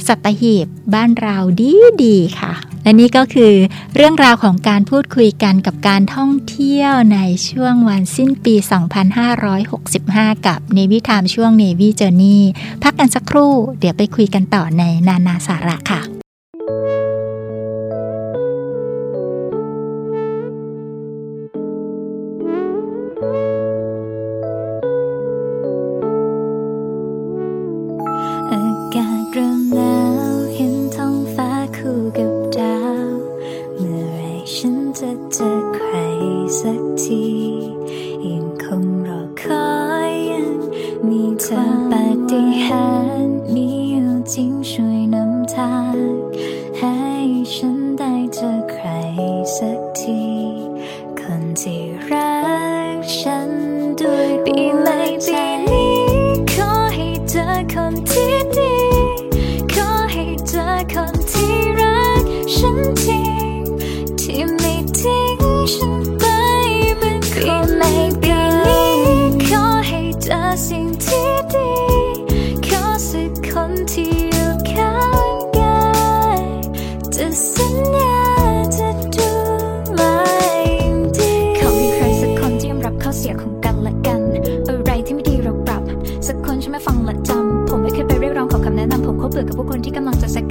สัตหีบบ้านเราดีดีๆค่ะและนี่ก็คือเรื่องราวของการพูดคุยกันกับการท่องเที่ยวในช่วงวันสิ้นปี 2565 กับ Navy Time ช่วง Navy Journey พักกันสักครู่ เดี๋ยวไปคุยกันต่อในนานาสาระค่ะ ฟังและจำผมไม่เคยไปเรียกร้องขอคำแนะนำผมเขาเบื่อกับผู้คนที่กำลังจะแซก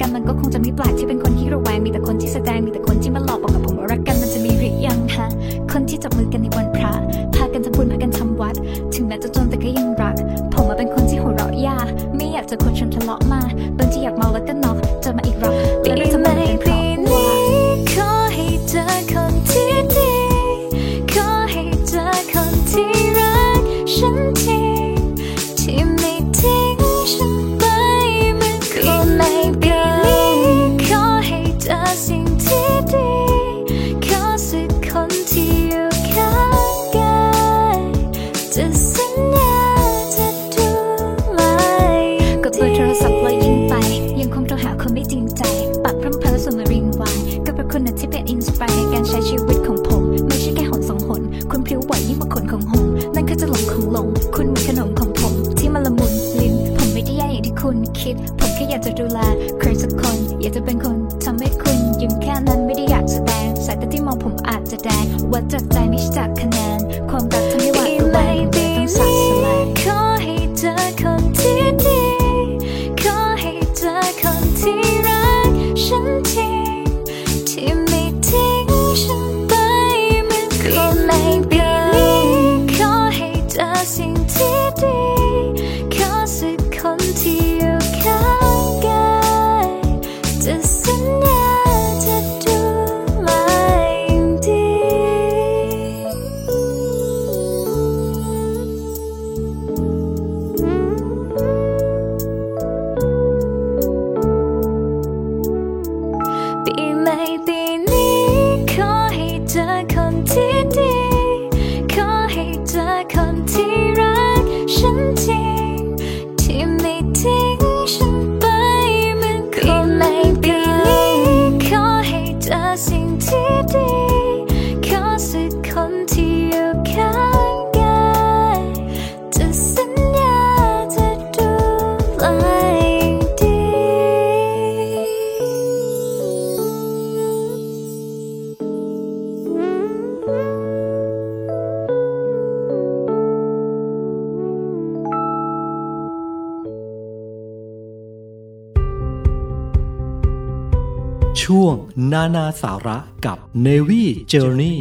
ช่วง นานาสาระกับ Navy Journey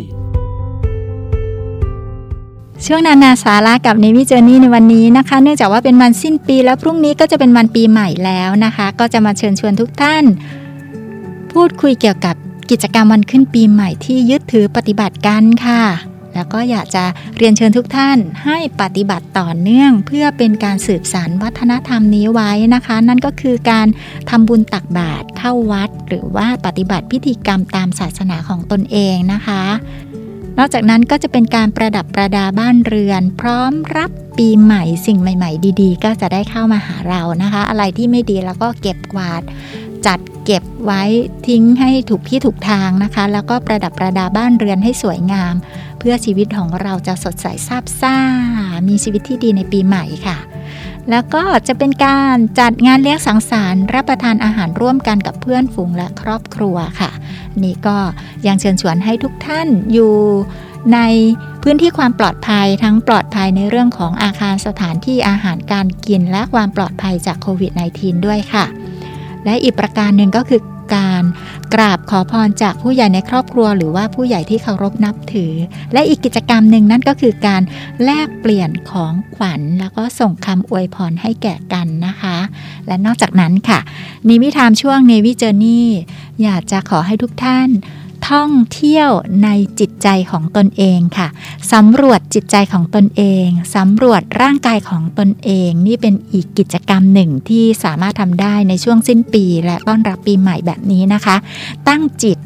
ช่วงนานาสาระกับ Navy Journey ในวันนี้นะคะ เนื่องจากว่าเป็นวันสิ้นปีแล้วพรุ่งนี้ก็จะเป็นวันปีใหม่แล้วนะคะ ก็จะมาเชิญชวนทุกท่าน พูดคุยเกี่ยวกับกิจกรรมวันขึ้นปีใหม่ที่ยึดถือปฏิบัติกันค่ะ แล้วก็อยากจะเรียนเชิญทุกท่านให้ปฏิบัติต่อเนื่องเพื่อเป็นการสืบสานวัฒนธรรมนี้ไว้นะคะ นั่นก็คือการทำบุญตักบาตรเข้าวัด หรือว่าปฏิบัติพิธีกรรมตามศาสนาของตนเองนะคะ นอกจากนั้นก็จะเป็นการประดับประดาบ้านเรือน พร้อมรับปีใหม่สิ่งใหม่ ๆ ดี ๆ ก็จะได้เข้ามาหาเรานะคะ อะไรที่ไม่ดีแล้วก็เก็บกวาด จัดเก็บไว้ทิ้งให้ถูกที่ถูกทางนะคะ แล้วก็ประดับประดาบ้านเรือนให้สวยงาม เพื่อชีวิตของเราจะสดใสซาบซ่า มีชีวิตที่ดีในปีใหม่ค่ะ แล้วก็จะเป็นการจัดงานเลี้ยงสังสรรค์รับประทานอาหารร่วมกันกับเพื่อนฝูงและครอบครัวค่ะ นี่ก็ยังเชิญชวนให้ทุกท่านอยู่ในพื้นที่ความปลอดภัยทั้งปลอดภัยในเรื่องของอาคารสถานที่อาหารการกินและความปลอดภัยจากโควิด -19 ด้วยค่ะ และอีกประการหนึ่งก็คือการกราบขอพรจากผู้ใหญ่ในครอบครัว หรือว่าผู้ใหญ่ที่เคารพนับถือ และอีกกิจกรรมหนึ่งนั่นก็คือการแลกเปลี่ยนของขวัญ แล้วก็ส่งคำอวยพรให้แก่กันนะคะ และนอกจากนั้นค่ะนิวิธามช่วงในวิเจอร์นี่อยากจะขอให้ทุกท่าน ท่องเที่ยวในจิตใจของตนเองค่ะสำรวจจิตใจของตนเองสำรวจร่างกายของตนเอง นี่เป็นอีกกิจกรรมหนึ่งที่สามารถทำได้ในช่วงสิ้นปี และต้อนรับปีใหม่แบบนี้นะคะ ตั้งจิต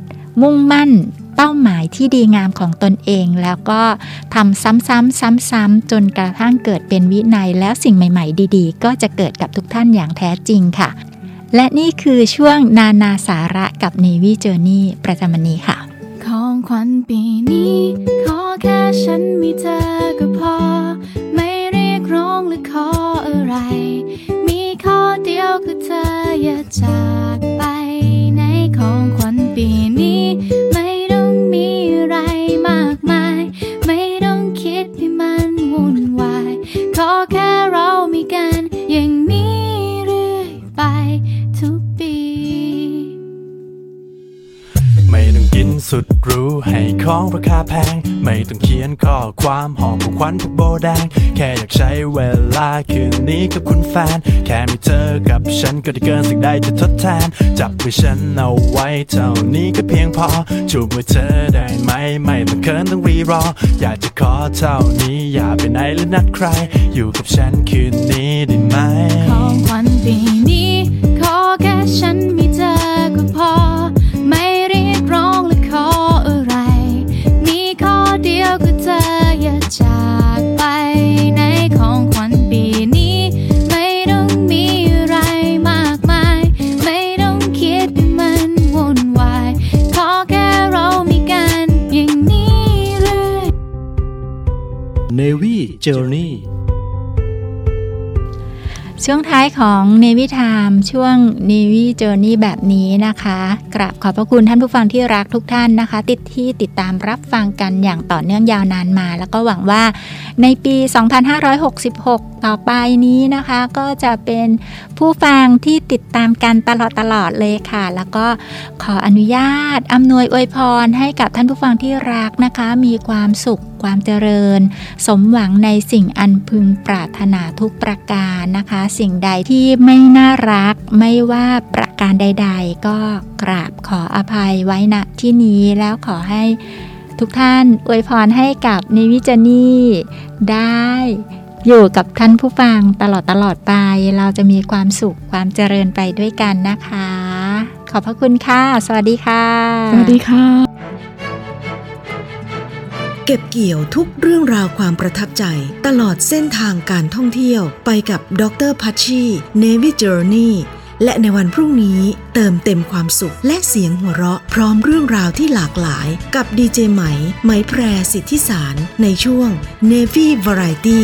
มุ่งมั่นเป้าหมายที่ดีงามของตนเอง แล้วก็ทำซ้ำๆซ้ำๆจนกระทั่งเกิดเป็นวินัยแล้วสิ่งใหม่ ๆ ดี ๆ ก็จะเกิดกับทุกท่านอย่างแท้จริงค่ะ และนี่คือช่วงนานาสาระกับ Navy Journey ประจำวันนี้ค่ะ ของขวัญปีนี้ ขอแค่ฉันมีเธอก็พอ ไม่เรียกร้องหรือขออะไร มีข้อเดียวคือเธออย่าจากไป ในของขวัญปีนี้ ไม่ต้องมีอะไรมากมาย ไม่ต้องคิดให้มันวุ่นวาย ขอแค่เรามีกันอย่างนี้ สุดรู้ให้ของราคาแพง ไม่ต้องเขียนข้อความหอมของขวัญผูกโบแดง แค่อยากใช้เวลาคืนนี้กับคุณแฟน แค่มีเธอกับฉันก็ได้เกินสิ่งใดจะทดแทน จับมือฉันเอาไว้เท่านี้ก็เพียงพอจูบมือเธอได้ไหม ไม่ต้องเคินต้องรีรอ อยากจะขอเท่านี้อย่าไปไหนหรือนัดใคร อยู่กับฉันคืนนี้ได้ไหม ของขวัญปีนี้ ขอแค่ฉันมีเธอ ช่วงท้ายของ Navy Time ช่วง Navy Journey แบบนี้นะคะ กราบขอบพระคุณท่านผู้ฟังที่รักทุกท่านนะคะ ติดที่ติดตามรับฟังกันอย่างต่อเนื่องยาวนานมา แล้วก็หวังว่าในปี 2566 ต่อไปนี้นะคะ ก็จะเป็นผู้ฟังที่ติดตามกันตลอดตลอดเลยค่ะ แล้วก็ขออนุญาตอำนวยอวยพรให้กับท่านผู้ฟังที่รักนะคะ มีความสุข ความเจริญ สมหวังในสิ่งอันพึงปรารถนาทุกประการนะคะ สิ่งใดที่ไม่น่ารักไม่ว่าประการใด ๆ ก็กราบขออภัยไว้ณที่นี้แล้วขอให้ทุกท่านอวยพรให้กับนิวิจนี่ได้อยู่กับท่านผู้ฟังตลอดตลอดไป เราจะมีความสุขความเจริญไปด้วยกันนะคะ ขอบพระคุณค่ะ สวัสดีค่ะ สวัสดีค่ะ เก็บเกี่ยวทุกเรื่องราวความประทับใจ ตลอดเส้นทางการท่องเที่ยวไปกับดรพัชชี Navy Journey และในวันพรุ่งนี้เติมเต็มความสุขและเสียงหัวเราะ พร้อมเรื่องราวที่หลากหลาย กับดีเจไหม ไหมแพรสิทธิสาร ในช่วง Navy Variety